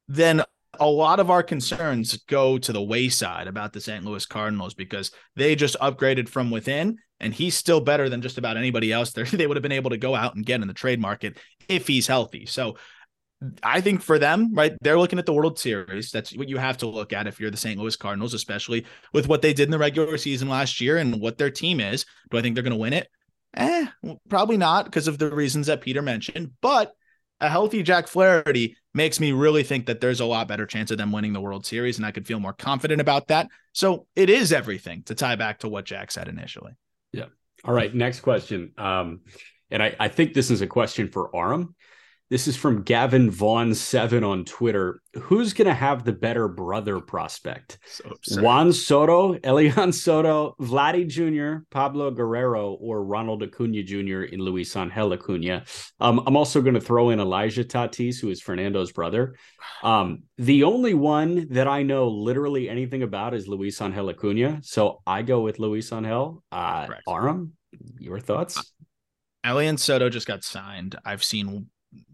then a lot of our concerns go to the wayside about the St. Louis Cardinals because they just upgraded from within and he's still better than just about anybody else there. (laughs) They would have been able to go out and get in the trade market if he's healthy. So I think for them, right, they're looking at the World Series. That's what you have to look at if you're the St. Louis Cardinals, especially with what they did in the regular season last year and what their team is. Do I think they're going to win it? Eh, probably not because of the reasons that Peter mentioned. But a healthy Jack Flaherty makes me really think that there's a lot better chance of them winning the World Series, and I could feel more confident about that. So it is everything to tie back to what Jack said initially. Yeah. All right. Next question. Um, and I, I think this is a question for Aram. This is from Gavin Vaughn seven on Twitter. Who's going to have the better brother prospect? So Juan Soto, Elian Soto, Vladdy Jr., Pablo Guerrero, or Ronald Acuna Jr. in Luisangel Acuna. Um, I'm also going to throw in Elijah Tatis, who is Fernando's brother. Um, the only one that I know literally anything about is Luisangel Acuna. So I go with Luisangel. Uh, Aram, your thoughts? Elian Soto just got signed. I've seen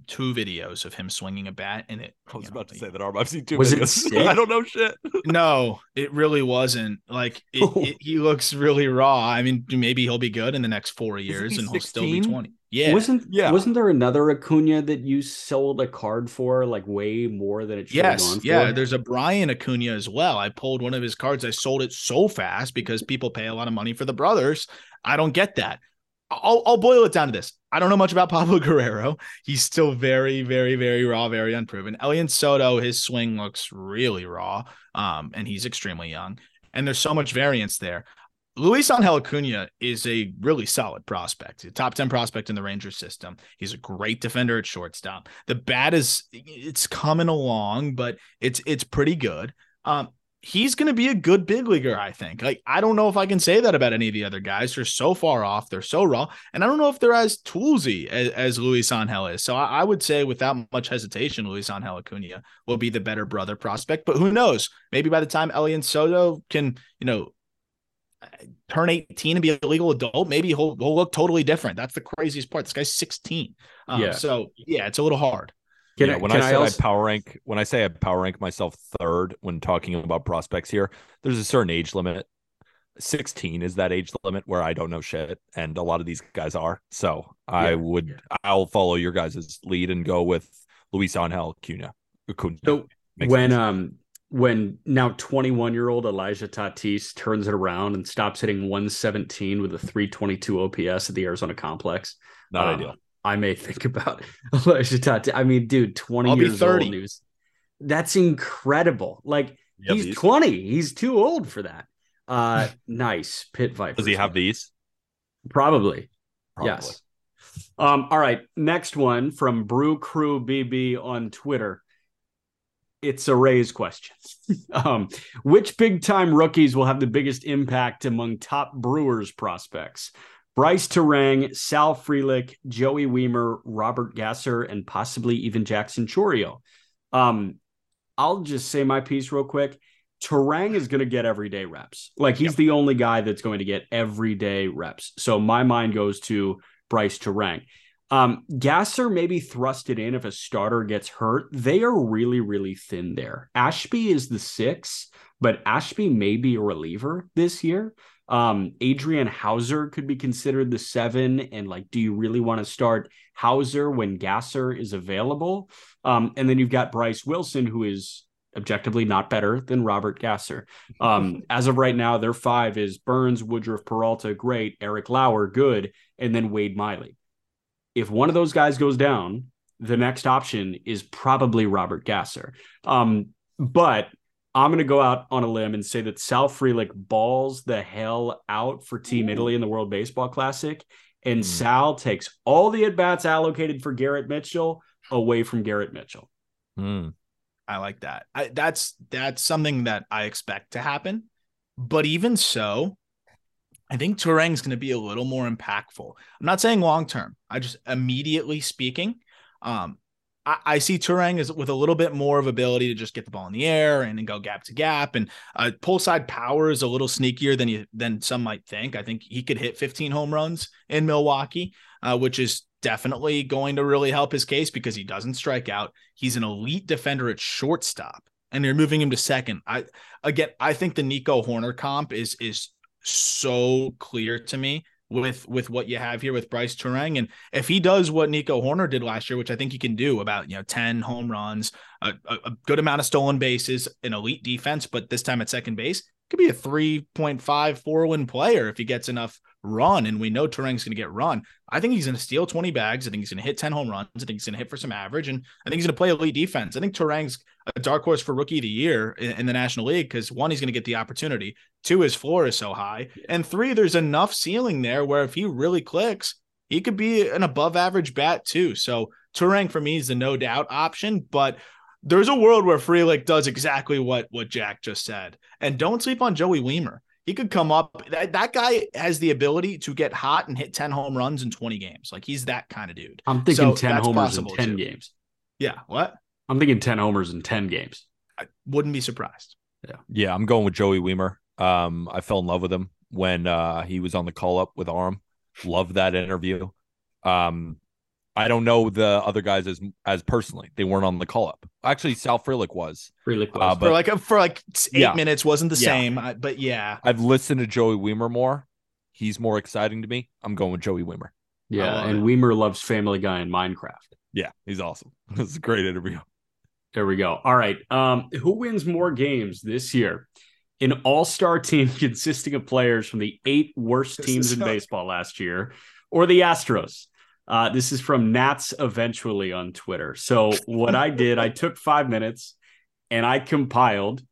two videos of him swinging a bat, and it. I was about know, to say that Aram. I've seen two was videos. It (laughs) I don't know shit. no, it really wasn't. Like (laughs) it, it, he looks really raw. I mean, maybe he'll be good in the next four years, and 16? he'll still be twenty. Yeah, wasn't yeah? Wasn't there another Acuna that you sold a card for like way more than it should yes, have gone yeah. There's a Brian Acuna as well. I pulled one of his cards. I sold it so fast because people pay a lot of money for the brothers. I don't get that. I'll, I'll boil it down to this. I don't know much about (laughs) Pablo Guerrero. He's still very, very, very raw, very unproven. Elian Soto, his swing looks really raw, um, and he's extremely young. And there's so much variance there. Luisangel Acuna is a really solid prospect, a top 10 prospect in the Rangers system. He's a great defender at shortstop. The bat is it's coming along, but it's it's pretty good. Um, he's going to be a good big leaguer, I think. Like, I don't know if I can say that about any of the other guys. They're so far off, they're so raw, and I don't know if they're as toolsy as, as Luisangel is. So I, I, would say, without much hesitation, Luisangel Acuna will be the better brother prospect. But who knows? Maybe by the time Elian Soto can, you know, turn 18 and be a legal adult, maybe he'll, he'll look totally different. That's the craziest part. This guy's 16. Um, yeah. So yeah, it's a little hard. Can when I, I say also... I power rank, when I say I power rank myself third when talking about prospects here, there's a certain age limit. 16 is that age limit where I don't know shit, and a lot of these guys are. So yeah, I would, yeah. I'll follow your guys' lead and go with Luis Angel Acuna. Acuna. So Makes when sense. um when now 21 year old Elijah Tatis turns it around and stops hitting 117 with a 322 OPS at the Arizona complex. Not uh, ideal. I may think (laughs) about Elijah Tatis. I mean, dude, 20 I'll years 30. old news. That's incredible. Like yep, he's, he's 20. He's too old for that. Uh (laughs) nice. Pit Viper. Does he have these? Probably. Probably. Yes. Um, all right. Next one from Brew Crew BB on Twitter. It's a Rays question. (laughs) um, which big time rookies will have the biggest impact among top Brewers prospects? Brice Turang, Sal Frelick, Joey Wiemer, Robert Gasser, and possibly even Jackson Chourio. Um, I'll just say my piece real quick. Turang is going to get everyday reps. Like he's yep. the only guy that's going to get everyday reps. So my mind goes to Brice Turang. Um, Gasser maybe thrust it in if a starter gets hurt. They are really, really thin there. Ashby is the six, but Ashby may be a reliever this year. Um, Adrian Houser could be considered the seven. And like, do you really want to start Houser when Gasser is available? Um, and then you've got Bryse Wilson, who is objectively not better than Robert Gasser. Um, (laughs) as of right now, their five is Burnes, Woodruff, Peralta, great, Eric Lauer, good, and then Wade Miley. If one of those guys goes down, the next option is probably Robert Gasser. Um, but I'm going to go out on a limb and say that Sal Frelick balls the hell out for Team Italy in the World Baseball Classic. and Hmm. Sal takes all the at bats allocated for Garrett Mitchell away from Garrett Mitchell. Hmm. I like that. I, that's that's something that I expect to happen. But even so, I think Turang's going to be a little more impactful. I'm not saying long term. I just immediately speaking, um, I, see Turang as with a little bit more of ability to just get the ball in the air and then go gap to gap, and uh, pull side power is a little sneakier than you than some might think. I think he could hit 15 home runs in Milwaukee, uh, which is definitely going to really help his case because he doesn't strike out. He's an elite defender at shortstop, and you're moving him to second. I again, I think the Nico Hoerner comp is is so clear to me with with what you have here with Brice Turang, and if he does what Nico Hoerner did last year, which I think he can do, about you know ten home runs, a, a, good amount of stolen bases, an elite defense, but this time at second base, could be a 3.5 win player if he gets enough run. And we know Turang's going to get run. I think he's going to steal 20 bags. I think he's going to hit 10 home runs. I think he's going to hit for some average. And I think he's going to play elite defense. I think Turang's a dark horse for rookie of the year in, in the National League because one, he's going to get the opportunity. Two, his floor is so high. And three, there's enough ceiling there where if he really clicks, he could be an above average bat too. So Turang for me is the no doubt option, but there's a world where Frelick does exactly what what Jack just said. And don't sleep on Joey Wiemer. He could come up. That, that guy has the ability to get hot and hit 10 home runs in 20 games. Like he's that kind of dude. I'm thinking So 10 homers in 10 too. games. Yeah. What? I'm thinking 10 homers in 10 games. I wouldn't be surprised. Yeah, Yeah. I'm going with Joey Wiemer. Um, I fell in love with him when uh he was on the call up with Aram. Loved that interview. Um, I don't know the other guys as as personally. They weren't on the call up. Actually, Sal Frelick was. Really was Uh, for but- like for like eight Yeah. minutes wasn't the Yeah. same. I- But yeah. I've listened to Joey Wiemer more. He's more exciting to me. I'm going with Joey Wiemer. yeah, love and it. Wiemer loves Family Guy and Minecraft. Yeah, he's awesome. (laughs) This is a great interview. There we go. All right. Um, who wins more games this year? An all-star team (laughs) consisting of players from the eight worst teams in so- baseball last year, or the Astros? Uh, this is from Nats eventually on Twitter. So what I did, I took five minutes and I compiled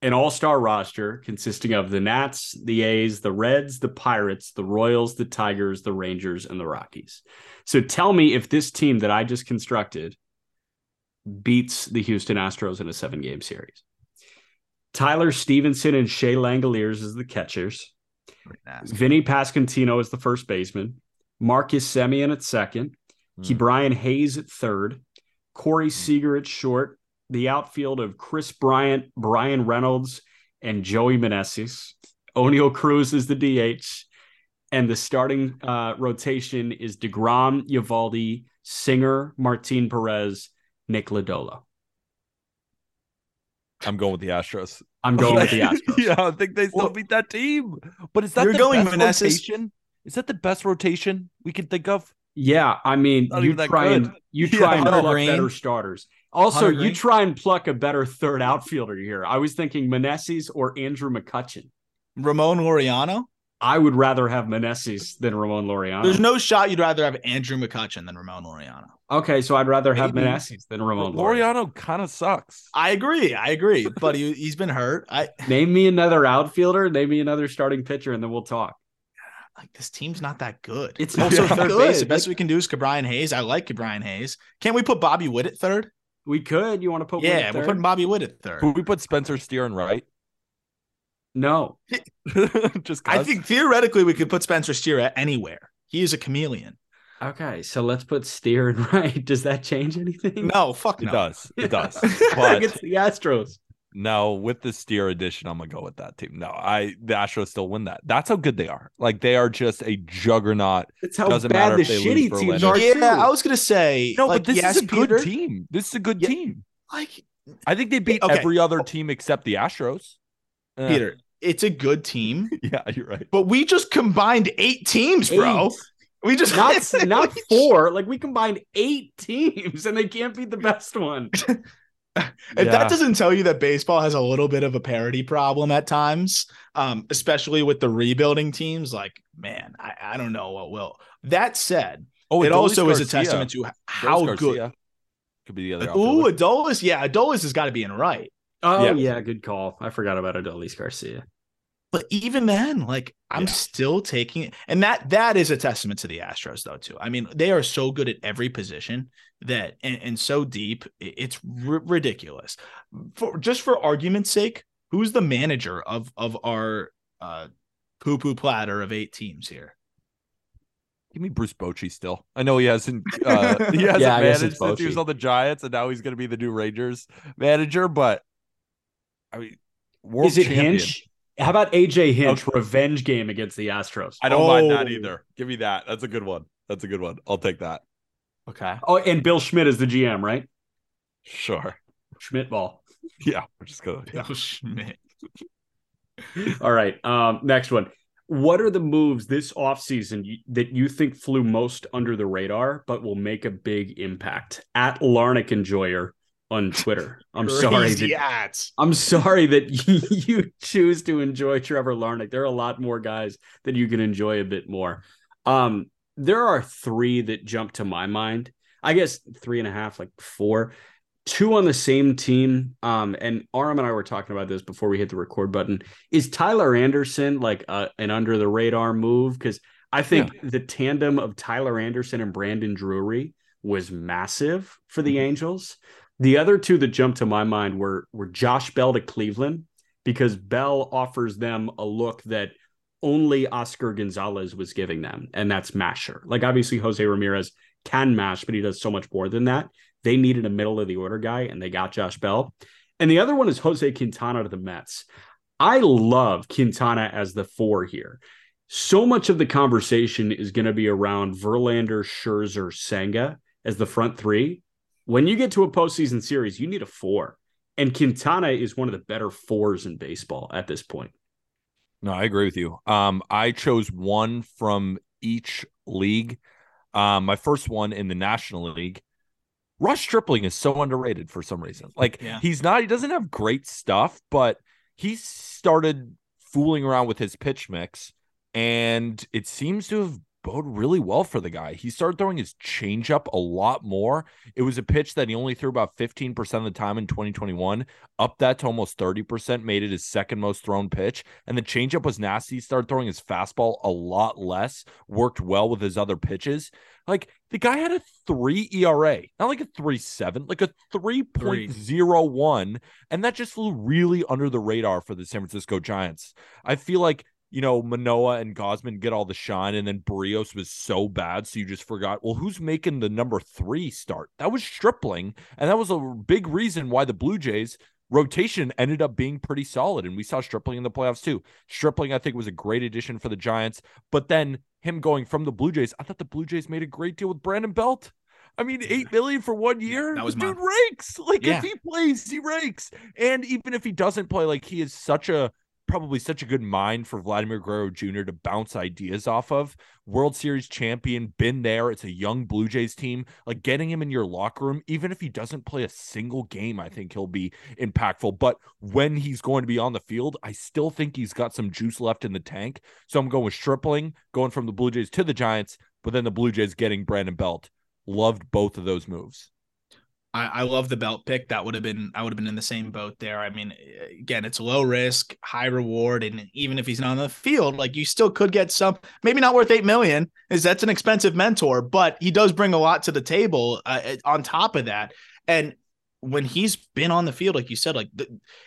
an all-star roster consisting of the Nats, the A's, the Reds, the Pirates, the Royals, the Tigers, the Rangers, and the Rockies. So tell me if this team that I just constructed beats the Houston Astros in a seven game series. Tyler Stephenson and Shea Langeliers as the catchers. Vinnie Pasquantino is the first baseman. Marcus Semien at second. Key Hmm. Brian Hayes at third. Corey Seager at short. The outfield of Kris Bryant, Bryan Reynolds, and Joey Meneses. Oneil Cruz is the DH. And the starting uh, rotation is DeGrom, Eovaldi, Singer, Martin Perez, Nick Lodolo. I'm going with the Astros. I'm going with the (laughs) Astros. yeah, I think they still Well, beat that team. But is that you're the going best Meneses- rotation? Is that the best rotation we can think of? Yeah, I mean, you even that try and good. you (laughs) Yeah. try and pluck Greene. better starters. Also, Hunter you Greene. try and pluck a better third outfielder here. I was thinking Meneses or Andrew McCutchen. Ramon Laureano. I would rather have Meneses than Ramon Laureano. There's no shot you'd rather have Andrew McCutchen than Ramon Laureano. okay, so I'd rather have Maybe. Meneses than Ramon Laureano. Laureano kind of sucks. I agree. I agree. But he, (laughs) he's been hurt. I Name me another outfielder. Name me another starting pitcher, and then we'll talk. Like this team's not that good. It's also not third base. The best Like- we can do is Ke'Bryan Hayes. I like Ke'Bryan Hayes. Can't we put Bobby Witt at third? We could. You want to put? Yeah, at we're putting Bobby Witt at third. Could we put Spencer Steer in right? No. (laughs) Just I 'cause? think theoretically we could put Spencer Steer at anywhere. He is a chameleon. Okay, so let's put Steer in (laughs) right. Does that change anything? No, fuck it does. It does. (laughs) But But it's the Astros. No, with the Steer edition, I'm gonna go with that team. No, I the Astros still win that. That's how good they are. Like they are just a juggernaut. It's how Doesn't bad matter the if they shitty Verlander. teams are. Yeah, too. I was gonna say. No, like, but this yes, is a good Peter, team. This is a good Yeah. team. Like I think they beat Okay. every other team except the Astros. Eh, Peter, it's a good team, (laughs) Yeah, you're right. but we just combined eight teams, bro. Eight. We just not (laughs) not four. Like we combined eight teams, and they can't beat the best one. (laughs) If Yeah. that doesn't tell you that baseball has a little bit of a parity problem at times, um, especially with the rebuilding teams, like man, I, I don't know what will. That said, Oh, it Adolis also is a testament to Adolis how good. Garcia could be the other. Ooh, outfielder. Adolis, yeah, Adolis has got to be in right. Oh Yeah. yeah. good call. I forgot about Adolis Garcia. But even then, like I'm Yeah. still taking it. And that that is a testament to the Astros, though, too. I mean, they are so good at every position that and, and so deep, it's r- ridiculous. For just for argument's sake, who's the manager of of our uh poo poo platter of eight teams here? Give me Bruce Bochy still. I know he hasn't uh (laughs) he hasn't Yeah, I guess managed it's since he was on the Giants and now he's gonna be the new Rangers manager, but I mean world Is it champion. Hinch? How about AJ Hinch Okay. revenge game against the Astros? I don't mind that Oh. either. Give me that. That's a good one. That's a good one. I'll take that. Okay. Oh, and Bill Schmidt is the GM, right? Sure. Schmidt ball. Yeah. We're just gonna yeah. Oh, Schmidt. (laughs) All right. Um, next one. What are the moves this offseason you, that you think flew most under the radar but will make a big impact? At Larnach Enjoyer on Twitter. I'm (laughs) sorry. Crazy That, ads. I'm sorry that (laughs) you choose to enjoy Trevor Larnach. There are a lot more guys that you can enjoy a bit more. Um, there are three that jump to my mind. I guess three and a half, like four. Two on the same team. Um, and Aram and I were talking about this before we hit the record button. Is Tyler Anderson like a, an under the radar move? Because I think the tandem of Tyler Anderson and Brandon Drury was massive for the Angels. The other two that jumped to my mind were were Josh Bell to Cleveland because Bell offers them a look that only Oscar Gonzalez was giving them, and that's masher. Like obviously Jose Ramirez can mash, but he does so much more than that. They needed a middle of the order guy, and they got Josh Bell. And the other one is Jose Quintana to the Mets. I love Quintana as the four here. So much of the conversation is going to be around Verlander, Scherzer, Senga as the front three. When you get to a postseason series, you need a four. And Quintana is one of the better fours in baseball at this point. No, I agree with you. Um, I chose one from each league. Um, my first one in the National League. Ross Stripling is so underrated for some reason. Like Yeah. he's not, he doesn't have great stuff, but he started fooling around with his pitch mix, and it seems to have bode really well for the guy. He started throwing his changeup a lot more. It was a pitch that he only threw about 15% of the time in 2021. Up that to almost 30%, made it his second most thrown pitch. And the changeup was nasty. He started throwing his fastball a lot less, worked well with his other pitches. Like the guy had a three ERA, not like a three seven, like a 3.01. And that just flew really under the radar for the San Francisco Giants. I feel like you know, Manoah and Gausman get all the shine, and then Berrios was so bad, so you just forgot. Well, who's making the number three start? That was Stripling, and that was a big reason why the Blue Jays rotation ended up being pretty solid, and we saw Stripling in the playoffs too. Stripling, I think, was a great addition for the Giants, but then him going from the Blue Jays, I thought the Blue Jays made a great deal with Brandon Belt. I mean, eight million for one year. that was dude mine. rakes. Like Yeah. if he plays, he rakes. And even if he doesn't play, like he is such a probably such a good mind for Vladimir Guerrero Jr. to bounce ideas off of. World Series champion, been there. It's a young Blue Jays team. Like getting him in your locker room, even if he doesn't play a single game, I think he'll be impactful. But when he's going to be on the field, I still think he's got some juice left in the tank. So I'm going with Stripling, going from the Blue Jays to the Giants, but then the Blue Jays getting Brandon Belt. Loved both of those moves. I, I love the belt pick. That would have been I would have been in the same boat there. I mean, again, it's low risk, high reward, and even if he's not on the field, like you still could get some. Maybe not worth eight million, is that's an expensive mentor, but he does bring a lot to the table. Uh, on top of that, and when he's been on the field, like you said, like the,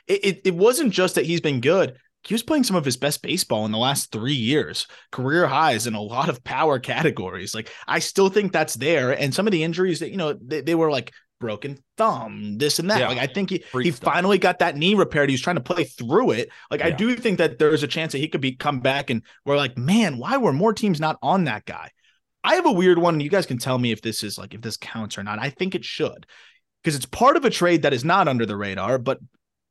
it, it it wasn't just that he's been good. He was playing some of his best baseball in the last three years, career highs in a lot of power categories. Like I still think that's there, and some of the injuries that you know they, they were like broken thumb, this and that. Yeah. Like I think he, Freak he stuff. finally got that knee repaired. He was trying to play through it. Like I do think that there's a chance that he could be come back and we're like, man, why were more teams not on that guy? I have a weird one, and you guys can tell me if this is like if this counts or not. I think it should because it's part of a trade that is not under the radar, but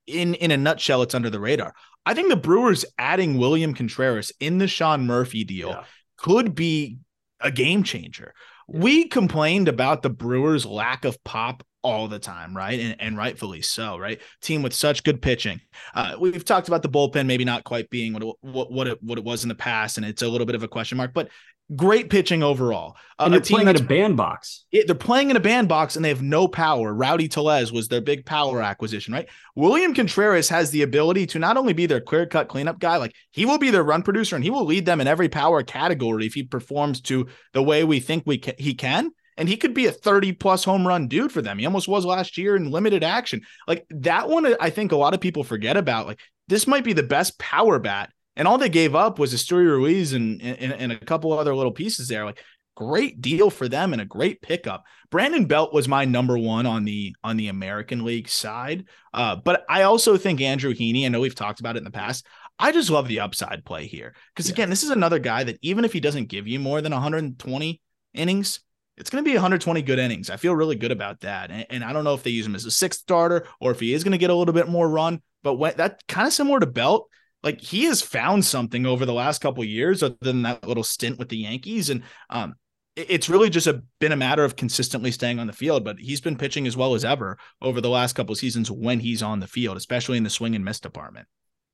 in in a nutshell, it's under the radar. I think the Brewers adding William Contreras in the Sean Murphy deal Yeah. could be a game changer. We complained about the Brewers' lack of pop all the time, right? And, and rightfully so, right? Team with such good pitching. Uh, we've talked about the bullpen maybe not quite being what it, what what it, what it was in the past, and it's a little bit of a question mark. But great pitching overall. Uh, and you're playing in a bandbox. it, they're playing in a bandbox and they have no power. Rowdy Tellez was their big power acquisition, right? William Contreras has the ability to not only be their clear cut cleanup guy, like he will be their run producer and he will lead them in every power category if he performs to the way we think we ca- he can. And he could be a 30 plus home run dude for them. He almost was last year in limited action. Like that one, I think a lot of people forget about. Like this might be the best power bat. And all they gave up was Esteury Ruiz and, and, and a couple other little pieces there. Like great deal for them and a great pickup. Brandon Belt was my number one on the on the American League side, uh, but I also think Andrew Heaney. I know we've talked about it in the past. I just love the upside play here because Yeah. again, this is another guy that even if he doesn't give you more than 120 innings, it's going to be 120 good innings. I feel really good about that, and, and I don't know if they use him as a sixth starter or if he is going to get a little bit more run. But when that kind of similar to Belt, like he has found something over the last couple of years, other than that little stint with the Yankees, and um, it's really just a, been a matter of consistently staying on the field. But he's been pitching as well as ever over the last couple of seasons when he's on the field, especially in the swing and miss department.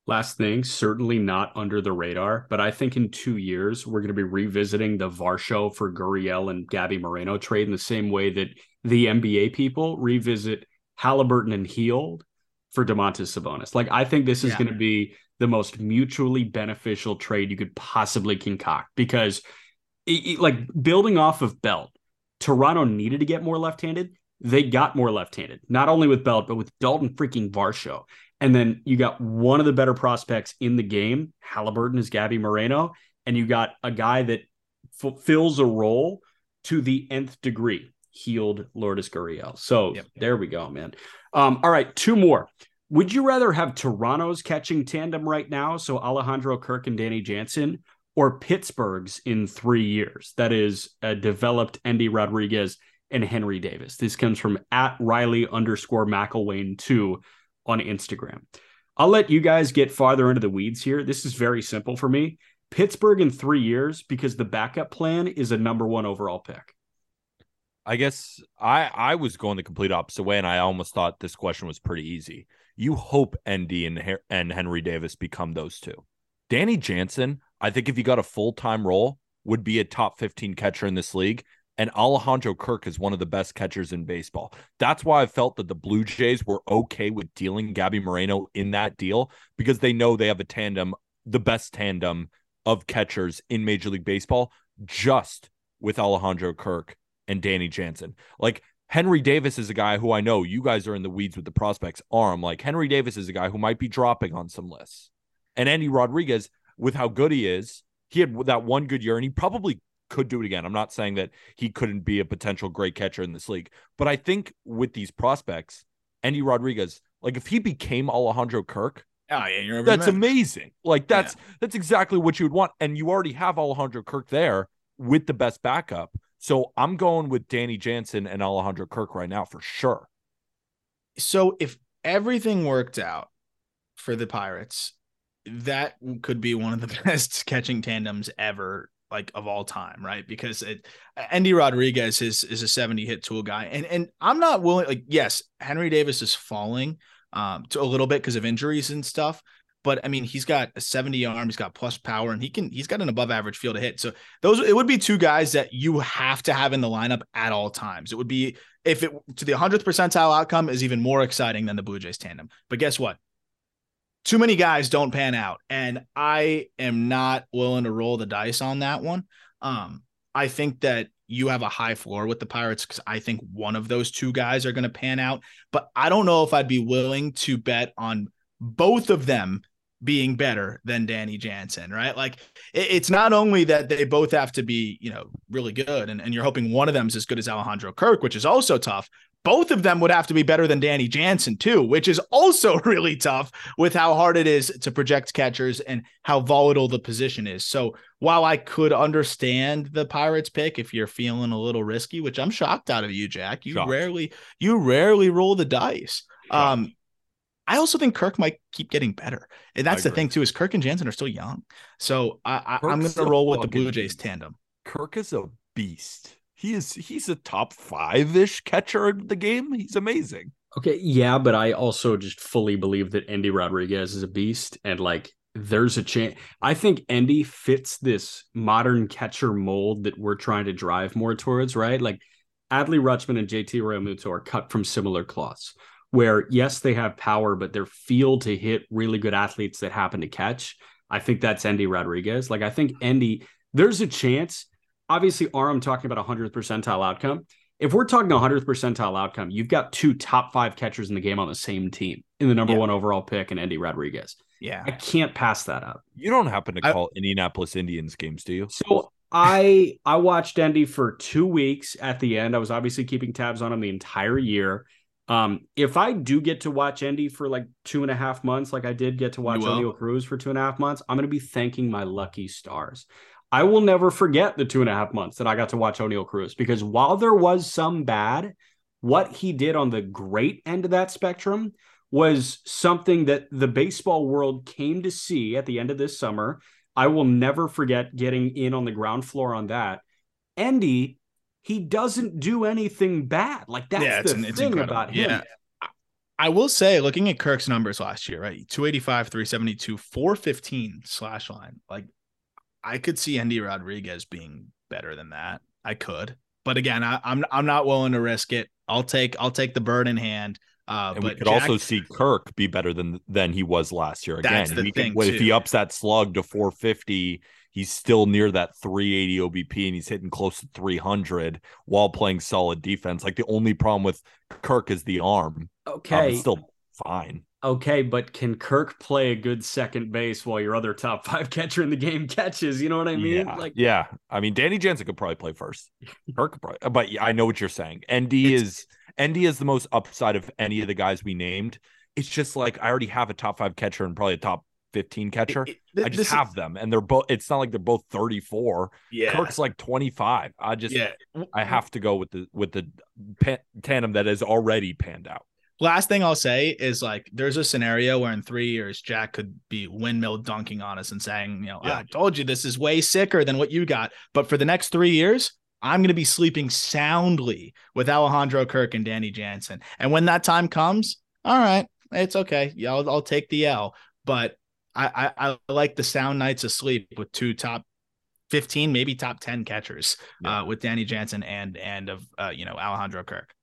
Last thing, certainly not under the radar, but I think in two years we're going to be revisiting the Varsho for Gurriel and Gabby Moreno trade in the same way that the NBA people revisit Haliburton and Hield for Domantas Sabonis. Like I think this is Yeah. going to be the most mutually beneficial trade you could possibly concoct because, it- it- like building off of Belt, Toronto needed to get more left-handed. They got more left-handed, not only with Belt but with Dalton freaking Varsho. And then you got one of the better prospects in the game. Haliburton is Gabby Moreno. And you got a guy that fulfills a role to the nth degree. Hield Lourdes Gurriel. So Yep. there we go, man. Um, all right, two more. Would you rather have Toronto's catching tandem right now, so Alejandro Kirk and Danny Jansen, or Pittsburgh's in three years? That is a developed Endy Rodriguez and Henry Davis. This comes from at Riley underscore McElwain two on Instagram. I'll let you guys get farther into the weeds here. This is very simple for me. Pittsburgh in three years because the backup plan is a number one overall pick. I guess I I was going the complete opposite way, and I almost thought this question was pretty easy. You hope Endy and and Henry Davis become those two. Danny Jansen, I think if he got a full time role, would be a top fifteen catcher in this league. And Alejandro Kirk is one of the best catchers in baseball. That's why I felt that the Blue Jays were okay with dealing Gabby Moreno in that deal because they know they have a tandem, the best tandem of catchers in Major League Baseball, just with Alejandro Kirk and Danny Jansen. Like Henry Davis is a guy who I know you guys are in the weeds with the prospects Aram. Like Henry Davis is a guy who might be dropping on some lists. And Endy Rodriguez, with how good he is, he had that one good year and he probably could do it again. I'm not saying that he couldn't be a potential great catcher in this league, but I think with these prospects, Endy Rodriguez, like if he became Alejandro Kirk, Oh yeah, you're that's amazing. Like that's that's exactly what you would want. And you already have Alejandro Kirk there with the best backup. So I'm going with Danny Jansen and Alejandro Kirk right now for sure. So if everything worked out for the Pirates, that could be one of the (laughs) best catching tandems ever, like of all time, right? Because it, Endy Rodriguez is is a 70 hit tool guy, and and I'm not willing. Like, yes, Henry Davis is falling um to a little bit because of injuries and stuff. But I mean, he's got a 70 arm, he's got plus power, and he can he's got an above average field to hit. So those it would be two guys that you have to have in the lineup at all times. It would be if it to the 100th percentile outcome is even more exciting than the Blue Jays tandem. But guess what? Too many guys don't pan out, and I am not willing to roll the dice on that one. Um, I think that you have a high floor with the Pirates because I think one of those two guys are going to pan out, but I don't know if I'd be willing to bet on both of them being better than Danny Jansen, right? Like it, it's not only that they both have to be, you know, really good and, and you're hoping one of them is as good as Alejandro Kirk, which is also tough. Both of them would have to be better than Danny Jansen too, which is also (laughs) really tough with how hard it is to project catchers and how volatile the position is. So while I could understand the Pirates pick if you're feeling a little risky, which I'm shocked out of you, Jack, you Shocked. rarely you rarely roll the dice. Um, I also think Kirk might keep getting better, and that's the thing too. Is Kirk and Jansen are still young, so I, I, I'm going to roll with the fucking Blue Jays tandem. Kirk is a beast. He is he's a top five ish catcher in the game. He's amazing. Okay, yeah, but I also just fully believe that Endy Rodriguez is a beast, and like there's a chance. I think Endy fits this modern catcher mold that we're trying to drive more towards, right? Like Adley Rutschman and JT Realmuto are cut from similar cloths, where yes, they have power, but they're feel to hit really good athletes that happen to catch. I think that's Endy Rodriguez. Like I think mm-hmm. Endy, there's a chance. Obviously, Aram talking about a hundredth percentile outcome. If we're talking a hundredth percentile outcome, you've got two top five catchers in the game on the same team in the number Yeah. one overall pick and Endy Rodriguez. Yeah. I can't pass that up. You don't happen to I- call Indianapolis Indians games, do you? So I I watched Endy for two weeks at the end. I was obviously keeping tabs on him the entire year. Um, if I do get to watch Endy for like two and a half months, like I did get to watch. Oneil Cruz for two and a half months, I'm gonna be thanking my lucky stars. I will never forget the two and a half months that I got to watch Oneil Cruz because while there was some bad, what he did on the great end of that spectrum was something that the baseball world came to see at the end of this summer. I will never forget getting in on the ground floor on that. Endy, he doesn't do anything bad. Like that's Yeah, it's the an- it's thing incredible. about him. Yeah. I will say, looking at Kirk's numbers last year, right? 285, 372, 415 slash line. Like, I could see Endy Rodriguez being better than that. I could. But again, I, I'm I'm not willing to risk it. I'll take I'll take the bird in hand. Uh, And but we could Jack- also see Kirk be better than than he was last year. Again, That's the He can- thing, what if he too. ups that slug to 450? He's still near that 380 OBP, and he's hitting close to 300 while playing solid defense. Like the only problem with Kirk is the arm. Um, Okay. it's still fine. Okay, but can Kirk play a good second base while your other top (laughs) five catcher in the game catches? You know what I mean? yeah, Like yeah. I mean, Danny Jansen could probably play first. Kirk could probably, but yeah, I know what you're saying. Endy (laughs) is Endy is the most upside of any of the guys we named. It's just like I already have a top five catcher and probably a top 15 catcher. It- it- I just is- have them, and they're both. It's not like they're both 34. yeah. Kirk's like 25. I just, yeah. I have to go with the with the pa- tandem that has already panned out. Last thing I'll say is like there's a scenario where in three years Jack could be windmill dunking on us and saying, you know, Yeah. I told you this is way sicker than what you got. But for the next three years, I'm going to be sleeping soundly with Alejandro Kirk and Danny Jansen. And when that time comes, all right, it's okay. Yeah, I'll, I'll take the L. But I, I I like the sound nights of sleep with two top 15, maybe top 10 catchers Yeah. uh, with Danny Jansen and and of uh, you know Alejandro Kirk.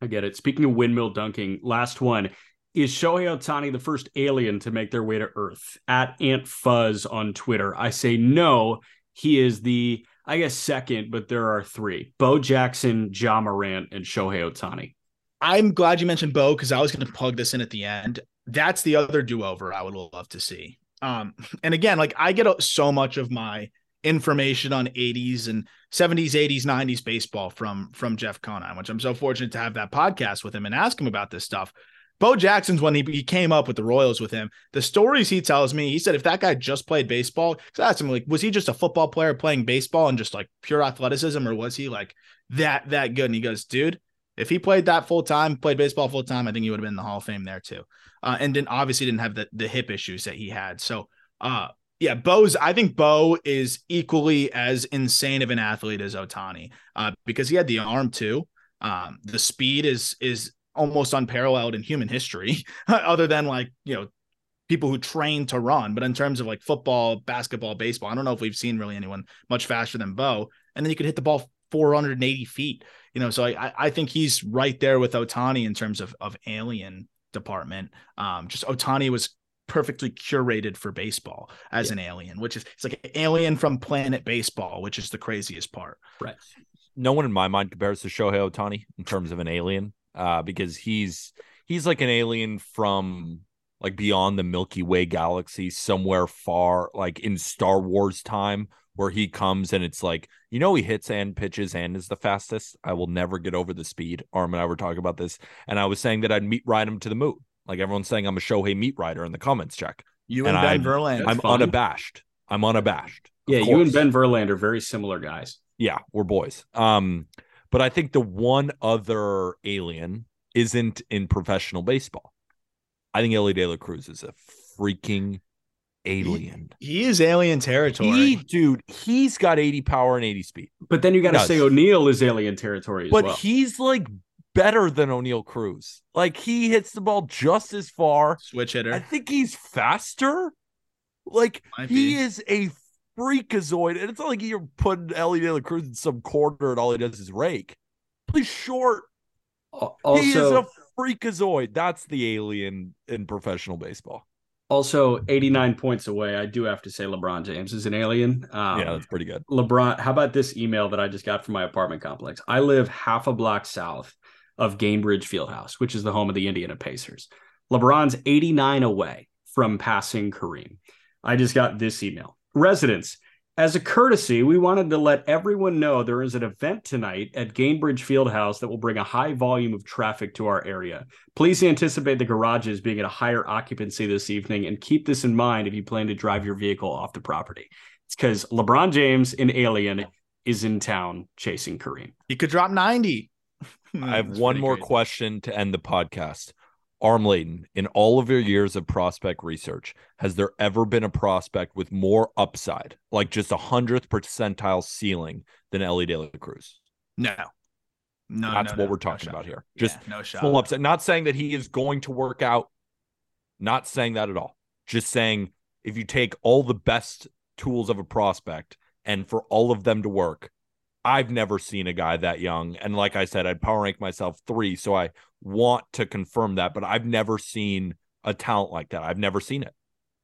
I get it. Speaking of windmill dunking, last one. Is Shohei Ohtani the first alien to make their way to Earth? At Ant Fuzz on Twitter. I say no. He is the, I guess, second, but there are three Bo Jackson, Ja Morant, and Shohei Ohtani. I'm glad you mentioned Bo because I was going to plug this in at the end. That's the other do over I would love to see. Um, and again, like I get so much of my information on 80s and 70s, 80s, 90s baseball from from Jeff Conine, which I'm so fortunate to have that podcast with him and ask him about this stuff. Bo Jackson's when he, he came up with the Royals with him, the stories he tells me, he said if that guy just played baseball, because I asked him like, was he just a football player playing baseball and just like pure athleticism, or was he like that that good? And he goes, dude, if he played that full time, played baseball full time, I think he would have been in the Hall of Fame there too. Uh, and then obviously didn't have the the hip issues that he had. So uh yeah, Bo's I think Bo is equally as insane of an athlete as Ohtani. Uh, because he had the arm too. Um, the speed is is almost unparalleled in human history, (laughs) other than like, you know, people who train to run. But in terms of like football, basketball, baseball, I don't know if we've seen really anyone much faster than Bo. And then you could hit the ball 480 feet. You know, so I I think he's right there with Ohtani in terms of of alien department. Um, just Ohtani was perfectly curated for baseball as an alien, which is it's like an alien from planet baseball, which is the craziest part. Right. no one in my mind compares to Shohei Ohtani in terms of an alien, uh, because he's he's like an alien from like beyond the Milky Way galaxy, somewhere far, like in Star Wars time, where he comes and it's like, you know, he hits and pitches and is the fastest. I will never get over the speed. Aram and I were talking about this, and I was saying that I'd meet ride him to the moon. Like everyone's saying, I'm a Shohei meat rider in the comments. Check. You And and, Ben I'm- Verlander. I'm fun. unabashed. I'm unabashed. Yeah, you and Ben Verlander, are very similar guys. yeah, we're boys. Um, but I think the one other alien isn't in professional baseball. I think Elly De La Cruz is a freaking alien. he is alien territory. He, dude, he's got 80 power and 80 speed, But then you got to say Oneil is alien territory as but well. he's like better than Oneil Cruz. Like he hits the ball just as far. switch hitter. I think he's faster. Like Might he be. is a freakazoid, and it's not like you're putting Elly De La Cruz in some corner and all he does is rake. Please short. Al- he is a freakazoid. That's the alien in professional baseball. Also 89 points away. I do have to say LeBron James is an alien. Um, yeah, that's pretty good. LeBron, how about this email that I just got from my apartment complex? I live half a block south of Gainbridge Fieldhouse, which is the home of the Indiana Pacers. LeBron's 89 away from passing Kareem. I just got this email. Residents, as a courtesy, we wanted to let everyone know there is an event tonight at Gainbridge Fieldhouse that will bring a high volume of traffic to our area. Please anticipate the garages being at a higher occupancy this evening and keep this in mind if you plan to drive your vehicle off the property. It's because LeBron James, an alien, is in town chasing Kareem. He could drop 90. I have hmm, That's one more crazy. question to end the podcast. Aram Leighton, in all of your years of prospect research, has there ever been a prospect with more upside, like just a hundredth percentile ceiling than Elly De La Cruz? No. No, That's no, what no, we're talking shot. about here. Yeah, Just no shot. full upside. Not saying that he is going to work out. Not saying that at all. Just saying if you take all the best tools of a prospect and for all of them to work, I've never seen a guy that young. And like I said, I'd power rank myself three. So I want to confirm that, but I've never seen a talent like that. I've never seen it.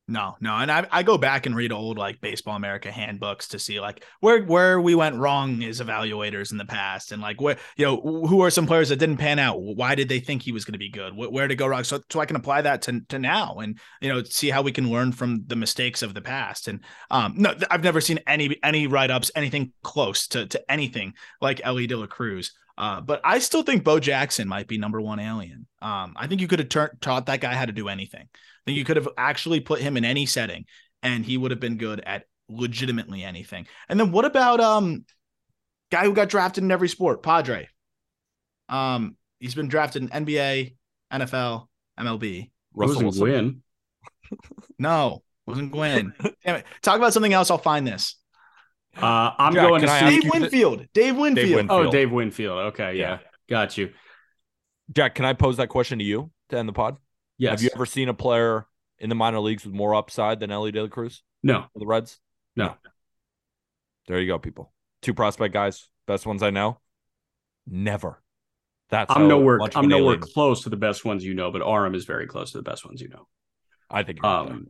No, no, and I, I go back and read old like Baseball America handbooks to see like where where we went wrong as evaluators in the past, and like where you know who are some players that didn't pan out? Why did they think he was going to be good? Where, where to go wrong? So so I can apply that to to now, and you know see how we can learn from the mistakes of the past. And um, no, I've never seen any any write ups anything close to to anything like Elly De La Cruz. Uh, but I still think Bo Jackson might be number one alien. Um, I think you could have taught that guy how to do anything. I think you could have actually put him in any setting, and he would have been good at legitimately anything. And then what about um, guy who got drafted in every sport, Padre? Um, he's been drafted in NBA, NFL, MLB. Russell Wasn't Wilson. win. (laughs) No, wasn't Gwen. Damn it. Talk about something else. I'll find this. Uh, I'm Jack, going to can I see. ask Dave you the- Winfield. Dave Winfield. Winfield. Oh, Dave Winfield. Okay, yeah. Yeah. got you. Jack, can I pose that question to you to end the pod? Yes. Have you ever seen a player in the minor leagues with more upside than Elly De La Cruz No. for the Reds? No. There you go, people. Two prospect guys, best ones I know. Never. That's I'm nowhere. I'm nowhere close to the best ones you know, but Aram is very close to the best ones you know. I think. you're right there. Um,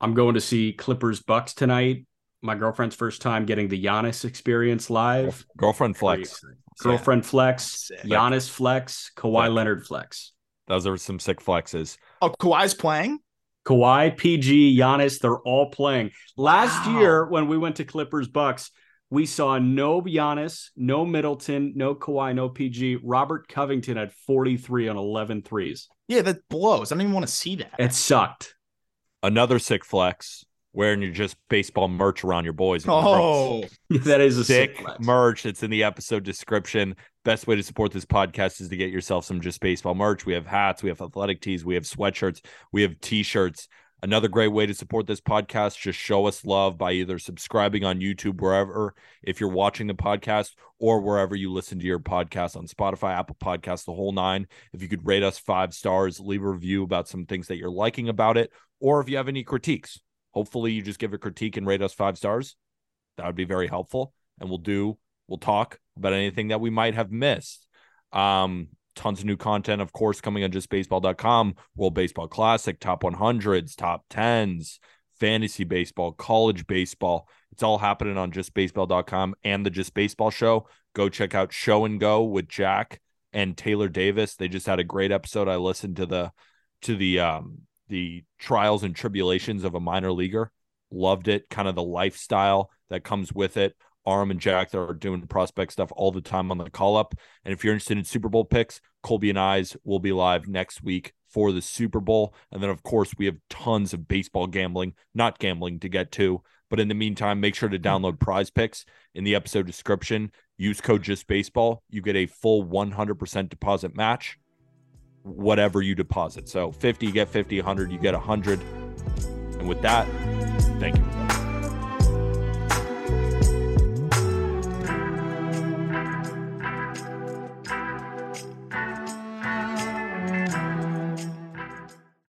I'm going to see Clippers Bucks tonight. My girlfriend's first time getting the Giannis experience live. girlfriend flex. Girlfriend flex. Giannis flex, Kawhi Leonard flex. Those are some sick flexes. Oh, Kawhi's playing. Kawhi, PG, Giannis, they're all playing. Last Wow. year, when we went to Clippers Bucks, we saw no Giannis, no Middleton, no Kawhi, no PG. Robert Covington had 43 on 11 threes. Yeah, that blows. I don't even want to see that. It sucked. Another sick flex wearing your just baseball merch around your boys. oh, (laughs) that is a sick, sick merch. It's in the episode description. Best way to support this podcast is to get yourself some just baseball merch. We have hats, we have athletic tees, we have sweatshirts, we have t-shirts. Another great way to support this podcast, just show us love by either subscribing on YouTube, wherever, if you're watching the podcast, or wherever you listen to your podcast on Spotify, Apple Podcasts, the whole nine. If you could rate us five stars, leave a review about some things that you're liking about it, or if you have any critiques, hopefully you just give a critique and rate us five stars. That would be very helpful. And we'll do, we'll talk about anything that we might have missed. Um, tons of new content, of course, coming on justbaseball.com, World Baseball Classic, top 100s, top 10s, fantasy baseball, college baseball. It's all happening on justbaseball.com and the Just Baseball Show. Go check out Show and Go with Jack and Taylor Davis. They just had a great episode. I listened to the to the um the trials and tribulations of a minor leaguer. Loved it, kind of the lifestyle that comes with it. Aram and Jack that are doing prospect stuff all the time on the call up. And if you're interested in Super Bowl picks, Colby and I's will be live next week for the Super Bowl. And then, of course, we have tons of baseball gambling, not gambling to get to. But in the meantime, make sure to download PrizePicks in the episode description. Use code just baseball. You get a full 100% deposit match, whatever you deposit. So 50, you get 50, 100, you get 100. And with that, thank you.